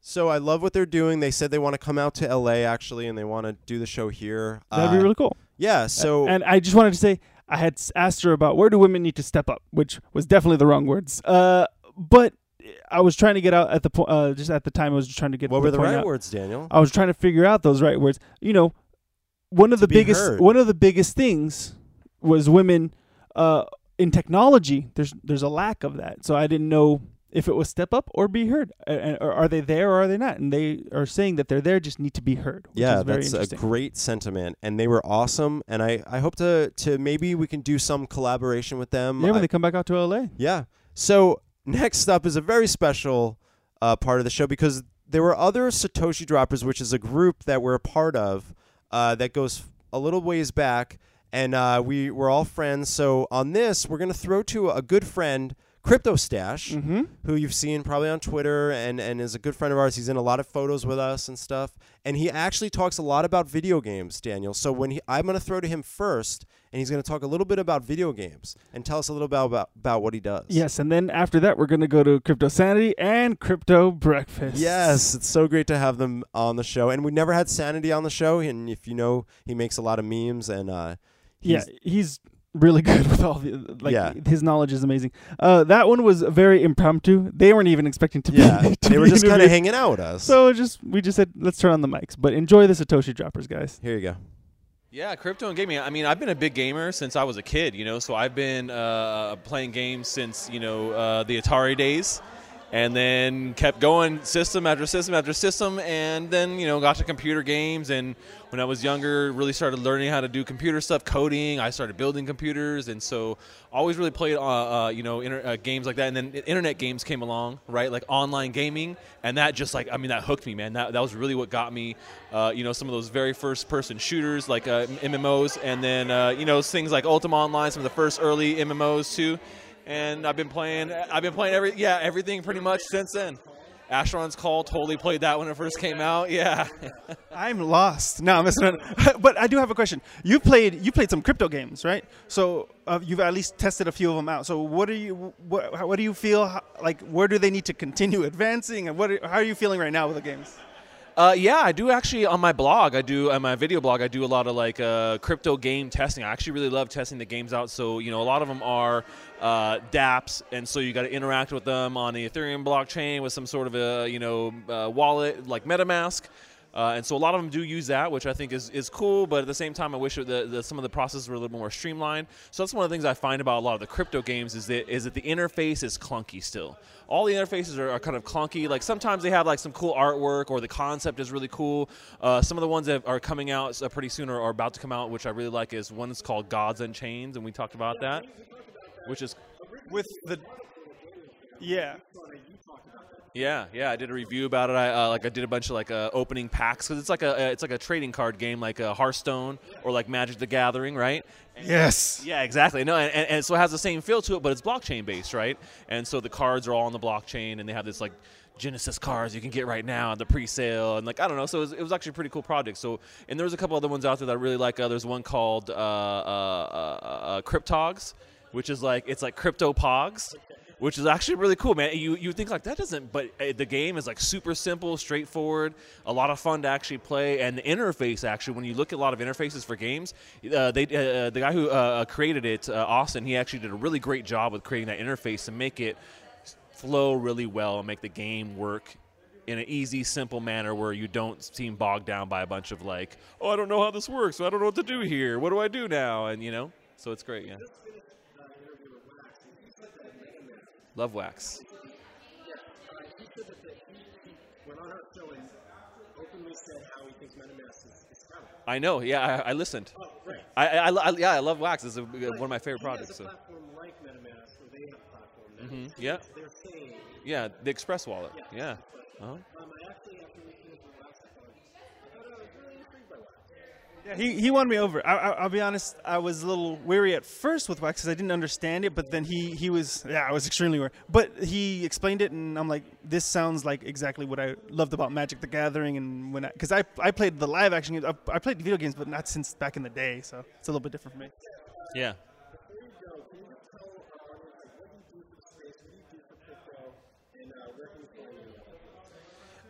So I love what they're doing. They said they want to come out to LA actually, and they want to do the show here. That'd be Uh, really cool. Yeah. So and I just wanted to say I had asked her about where do women need to step up, which was definitely the wrong words. Uh, but I was trying to get out at the point. Uh, just at the time, I was just trying to get. What were the right out. words, Daniel? I was trying to figure out those right words. You know, one of the biggest heard. one of the biggest things was women uh, in technology. There's there's a lack of that, so I didn't know if it was step up or be heard. Uh, are they there or are they not? And they are saying that they're there, just need to be heard. Which yeah, is very that's a great sentiment, and they were awesome. And I, I hope to to maybe we can do some collaboration with them. Yeah, when I- they come back out to LA. Yeah. So next up is a very special uh, part of the show because there were other Satoshi Droppers, which is a group that we're a part of uh, that goes a little ways back, and uh, we were all friends. So on this, we're gonna throw to a good friend. Crypto Stash, Mm-hmm. who you've seen probably on Twitter and, and is a good friend of ours. He's in a lot of photos with us and stuff. And he actually talks a lot about video games, Daniel. So when he, I'm going to throw to him first, and he's going to talk a little bit about video games and tell us a little bit about, about what he does. Yes, and then after that, we're going to go to Crypto Sanity and Crypto Breakfast. Yes, it's so great to have them on the show. And we never had Sanity on the show. And if you know, he makes a lot of memes and uh, yeah, he's- he's really good with all the like. Yeah. his knowledge is amazing. Uh, that one was very impromptu. They weren't even expecting to Yeah, be. to they were be just kinda hanging out with us. So just we just said let's turn on the mics, but enjoy the Satoshi droppers, guys. Here you go. Yeah, crypto and gaming. I mean, I've been a big gamer since I was a kid, you know. So I've been uh, playing games since you know uh, the Atari days, and then kept going system after system after system, and then you know got to computer games. And when I was younger, really started learning how to do computer stuff, coding. I started building computers, and so always really played uh, uh, you know inter- uh, games like that. And then internet games came along, right? Like online gaming, and that just like I mean that hooked me, man. That that was really what got me. Uh, you know, some of those very first person shooters like uh, MMOs, and then uh, you know things like Ultima Online, some of the first early MMOs too. And I've been playing. I've been playing every yeah everything pretty much since then. Asheron's Call totally played that when it first came out. Yeah. I'm lost. No, I'm messing but I do have a question. You played you played some crypto games, right? So uh, you've at least tested a few of them out. So what do you what, what do you feel like? Where do they need to continue advancing, and what are, how are you feeling right now with the games? Uh, yeah, I do actually on my blog. I do on my video blog. I do a lot of like uh, crypto game testing. I actually really love testing the games out. So you know, a lot of them are uh, DApps, and so you got to interact with them on the Ethereum blockchain with some sort of a you know uh, wallet like MetaMask. Uh, and so a lot of them do use that, which I think is, is cool. But at the same time, I wish the, the, some of the processes were a little more streamlined. So that's one of the things I find about a lot of the crypto games is that is that the interface is clunky still. All the interfaces are, are kind of clunky. Like sometimes they have like some cool artwork or the concept is really cool. Uh, some of the ones that are coming out uh, pretty soon or are about to come out, which I really like, is one that's called Gods Unchained, and we talked about that, which is with the yeah. Yeah, yeah, I did a review about it. I uh, like I did a bunch of like uh, opening packs because it's like a uh, it's like a trading card game, like a Hearthstone or like Magic the Gathering, right? And- Yes. Yeah, exactly. No, and, and, and so it has the same feel to it, but it's blockchain based, right? And so the cards are all on the blockchain, and they have this like Genesis cards you can get right now at the pre-sale, and like I don't know. So it was, it was actually a pretty cool project. So and there's a couple other ones out there that I really like. Uh, there's one called uh, uh, uh, uh, Cryptogs, which is like it's like crypto pogs which is actually really cool, man. You you think like that doesn't, but uh, the game is like super simple, straightforward, a lot of fun to actually play, and the interface actually, when you look at a lot of interfaces for games, uh, they uh, the guy who uh, created it, uh, Austin, he actually did a really great job with creating that interface to make it flow really well and make the game work in an easy, simple manner where you don't seem bogged down by a bunch of like, oh, I don't know how this works, I don't know what to do here, what do I do now, and you know, so it's great, yeah. Love wax. When on our show and openly said how he thinks MetaMask is, is talented. I know. Yeah, I, I listened. Oh, right. I, I, I- yeah, I love Wax. It's a, one of my favorite He products. So. platform like MetaMask, or they have a platform that Mhm, yeah. Yeah, the Express wallet. Yeah. Uh-huh. Um, I actually, after we finished with Wax, I thought, I thought I was really intrigued by Wax. Yeah, he, he won me over. I, I, I'll be honest. I was a little weary at first with Wax because I didn't understand it. But then he, he was yeah, I was extremely weary. But he explained it, and I'm like, this sounds like exactly what I loved about Magic the Gathering. And when because I, I played the live action games, I, I played video games, but not since back in the day. So it's a little bit different for me. Yeah. Before you go, can you just tell our audience like, what do you do for the space, what do you do for crypto, and uh, where can we follow you?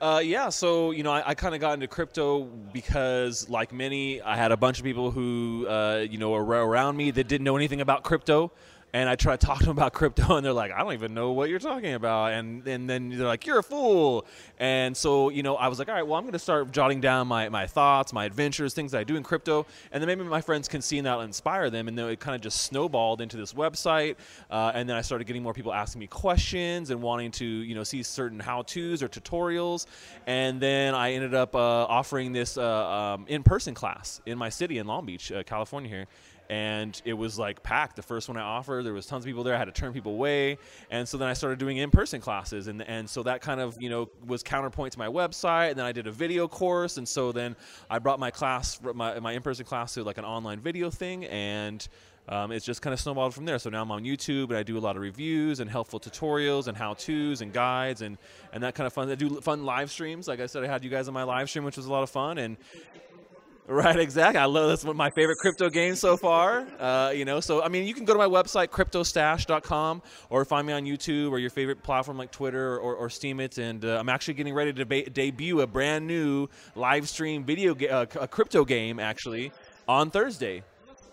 Uh, yeah, so you know, I, I kind of got into crypto because, like many, I had a bunch of people who, uh, you know, were around me that didn't know anything about crypto, and I try to talk to them about crypto, and they're like, "I don't even know what you're talking about," and and then they're like, "You're a fool," and so you know, I was like, "All right, well, I'm going to start jotting down my my thoughts, my adventures, things that I do in crypto, and then maybe my friends can see and that'll inspire them," and then it kind of just snowballed into this website, uh, and then I started getting more people asking me questions and wanting to, you know, see certain how-tos or tutorials, and then I ended up uh, offering this uh, um, in-person class in my city in Long Beach, uh, California here. And it was like packed. The first one I offered, there was tons of people there. I had to turn people away, and so then I started doing in-person classes, and and so that kind of you know was counterpoint to my website. And then I did a video course, and so then I brought my class, my my in-person class to like an online video thing, and um, it's just kind of snowballed from there. So now I'm on YouTube and I do a lot of reviews and helpful tutorials and how-tos and guides and, and that kind of fun. I do fun live streams. Like I said, I had you guys on my live stream, which was a lot of fun. And right, exactly. I love that's one of my favorite crypto games so far. Uh, you know, so I mean, you can go to my website cryptostash.com or find me on YouTube or your favorite platform like Twitter or, or Steemit. And uh, I'm actually getting ready to deba- debut a brand new live stream video ga- uh, a crypto game actually on Thursday.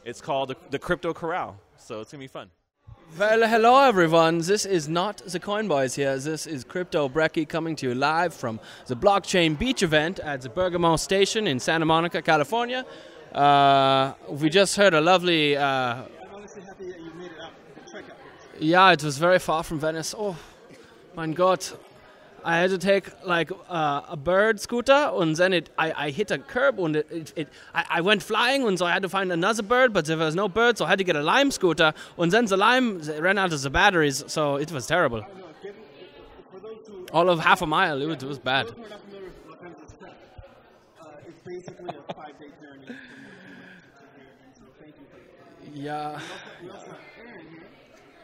It's called the, the Crypto Corral. So it's gonna be fun. Well, hello everyone. This is not the Coin Boys here. This is Crypto Brecky coming to you live from the Blockchain Beach event at the Bergamot Station in Santa Monica, California. Uh, we just heard a lovely. Uh, I'm honestly happy that you made it the Trek out yeah, it was very far from Venice. Oh, mein Gott. I had to take like uh, a bird scooter and then it, I, I hit a curb and it, it, it I, I went flying and so I had to find another bird, but there was no bird, so I had to get a lime scooter and then the lime ran out of the batteries, so it was terrible. All of half a mile, it was, it was bad. Yeah.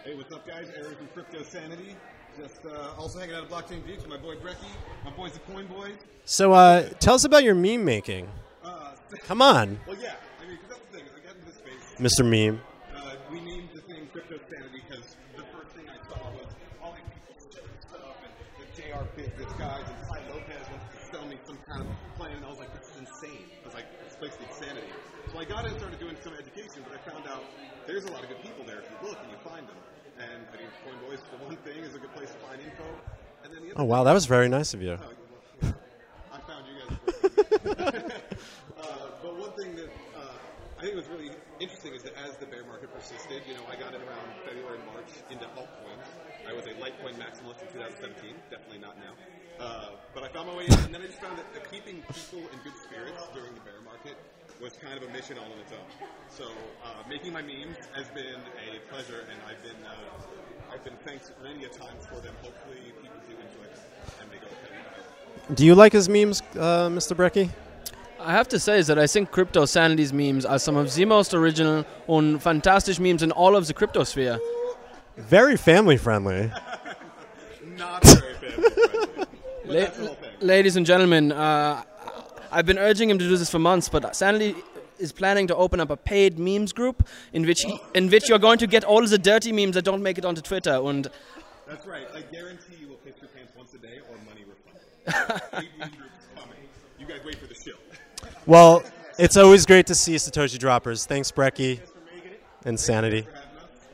Hey, what's up, guys? Aaron from Crypto Sanity. Just uh, also hanging out at Blockchain Beach with my boy Brecky, my boys the Coin Boys. So, uh, tell us about your meme making. Come on, Well, yeah. I mean, that's the thing. I got into this space. Mr. Meme. Uh, we named the thing Crypto Sanity because the first thing I saw was all these people selling stuff and the JR Business guys and Tai Lopez wanted to sell me some kind of plan, and I was like, this is insane. I was like, this place is insanity. So I got in and started doing some education, but I found out there's a lot of good people there if you look and you find them. And I mean, Coin Boys, for one thing, is a good place to find info. And then the Oh wow, that was very nice of you. I found you guys. uh, but one thing that uh, I think was really interesting is that as the bear market persisted, you know, I got in around February, March into altcoins. I was a Litecoin maximalist in 2017, definitely not now. Uh, but I found my way in, and then I just found that keeping people in good spirits during the bear market was kind of a mission all on its own. So uh, making my memes has been a pleasure, and I've been uh, I've been thanked many a times for them. Hopefully, people do enjoy them, and they go ahead. Do you like his memes, uh, Mr. Brecky? I have to say is that I think Crypto Sanity's memes are some of the most original and fantastic memes in all of the crypto sphere. Very family friendly. Not very family La- ladies and gentlemen, uh, I've been urging him to do this for months, but Sanity is planning to open up a paid memes group in which he, in which you're going to get all the dirty memes that don't make it onto Twitter. And That's right. I guarantee you will piss your pants once a day or money refunded. Paid meme group is coming. You guys wait for the show. Well, it's always great to see Satoshi Droppers. Thanks, Brecky. And Sanity.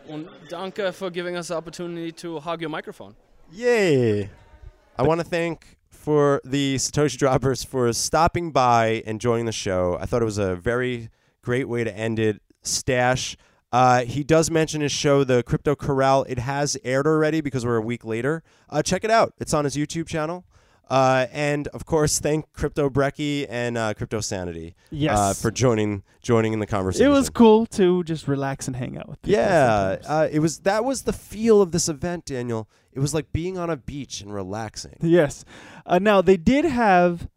and danke for giving us the opportunity to hog your microphone. Yay! I want to thank for the Satoshi Droppers for stopping by and joining the show. I thought it was a very great way to end it. Stash. Uh, he does mention his show, The Crypto Corral. It has aired already because we're a week later. Uh, check it out. It's on his YouTube channel. Uh, and of course, thank Crypto Brecky and uh, Crypto Sanity uh, Yes. for joining joining in the conversation. It was cool to just relax and hang out with people. Yeah, uh, it was. That was the feel of this event, Daniel. It was like being on a beach and relaxing. Yes. Uh, now they did have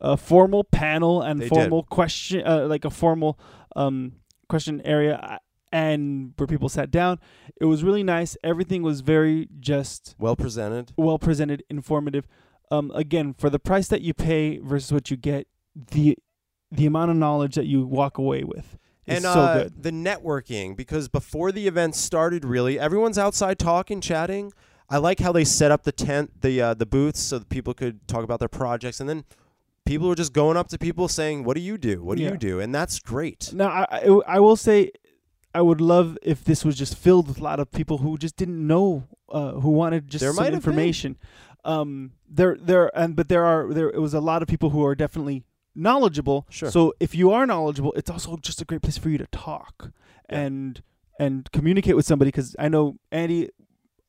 a formal panel and They did. formal question, uh, like a formal um, question area, uh, and where people sat down. It was really nice. Everything was very just well presented, well presented, informative. Um, again, for the price that you pay versus what you get, the the amount of knowledge that you walk away with is and so uh, good. the networking because before the event started, really everyone's outside talking, chatting. I like how they set up the tent, the uh, the booths, so that people could talk about their projects, and then people were just going up to people saying, "What do you do? What do Yeah. you do?" And that's great. Now, I, I, I will say, I would love if this was just filled with a lot of people who just didn't know, uh, who wanted just There some information. Um, there, there, and but there are there. It was a lot of people who are definitely knowledgeable. Sure. So if you are knowledgeable, it's also just a great place for you to talk and and communicate with somebody. Because I know Andy,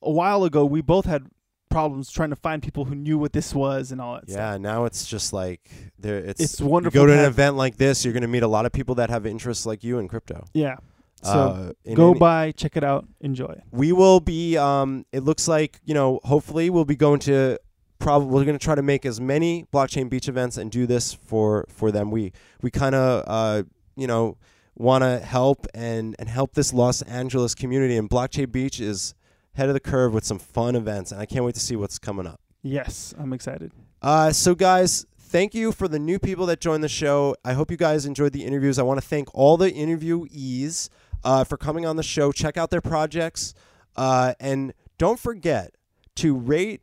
a while ago, we both had problems trying to find people who knew what this was and all that stuff. Yeah, now it's just like there. It's It's wonderful. you go to an event like this, you're going to meet a lot of people that have interests like you in crypto. Yeah. So Uh, go any- by, check it out, enjoy. We will be. Um, it looks like you know. Hopefully, we'll be going to. Probably we're going to try to make as many blockchain beach events and do this for for them. We we kind of uh, you know want to help and and help this Los Angeles community. And blockchain beach is head of the curve with some fun events, and I can't wait to see what's coming up. Yes, I'm excited. Uh, so, guys, thank you for the new people that joined the show. I hope you guys enjoyed the interviews. I want to thank all the interviewees uh, for coming on the show. Check out their projects. Uh, and don't forget to rate,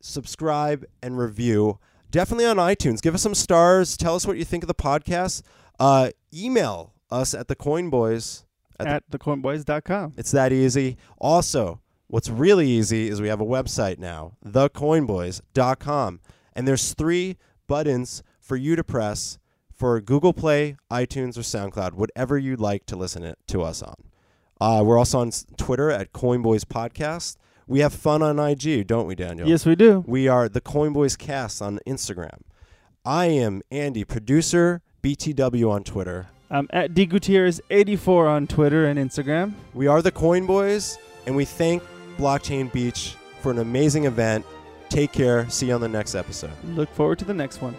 subscribe, and review. Definitely on iTunes. Give us some stars. Tell us what you think of the podcast. Uh, email us at the Coinboys At thecoinboys.com. it's that easy. Also, what's really easy is we have a website now, thecoinboys.com. And there's three buttons for you to press for Google Play, iTunes, or SoundCloud, whatever you'd like to listen to us on. Uh, we're also on Twitter at Coinboys Podcast. We have fun on IG, don't we, Daniel? Yes, we do. We are the Coinboys Cast on Instagram. I am Andy, producer, BTW on Twitter. I'm at D Gutierrez 84 on Twitter and Instagram. We are the Coin Boys, and we thank Blockchain Beach for an amazing event. Take care. See you on the next episode. Look forward to the next one.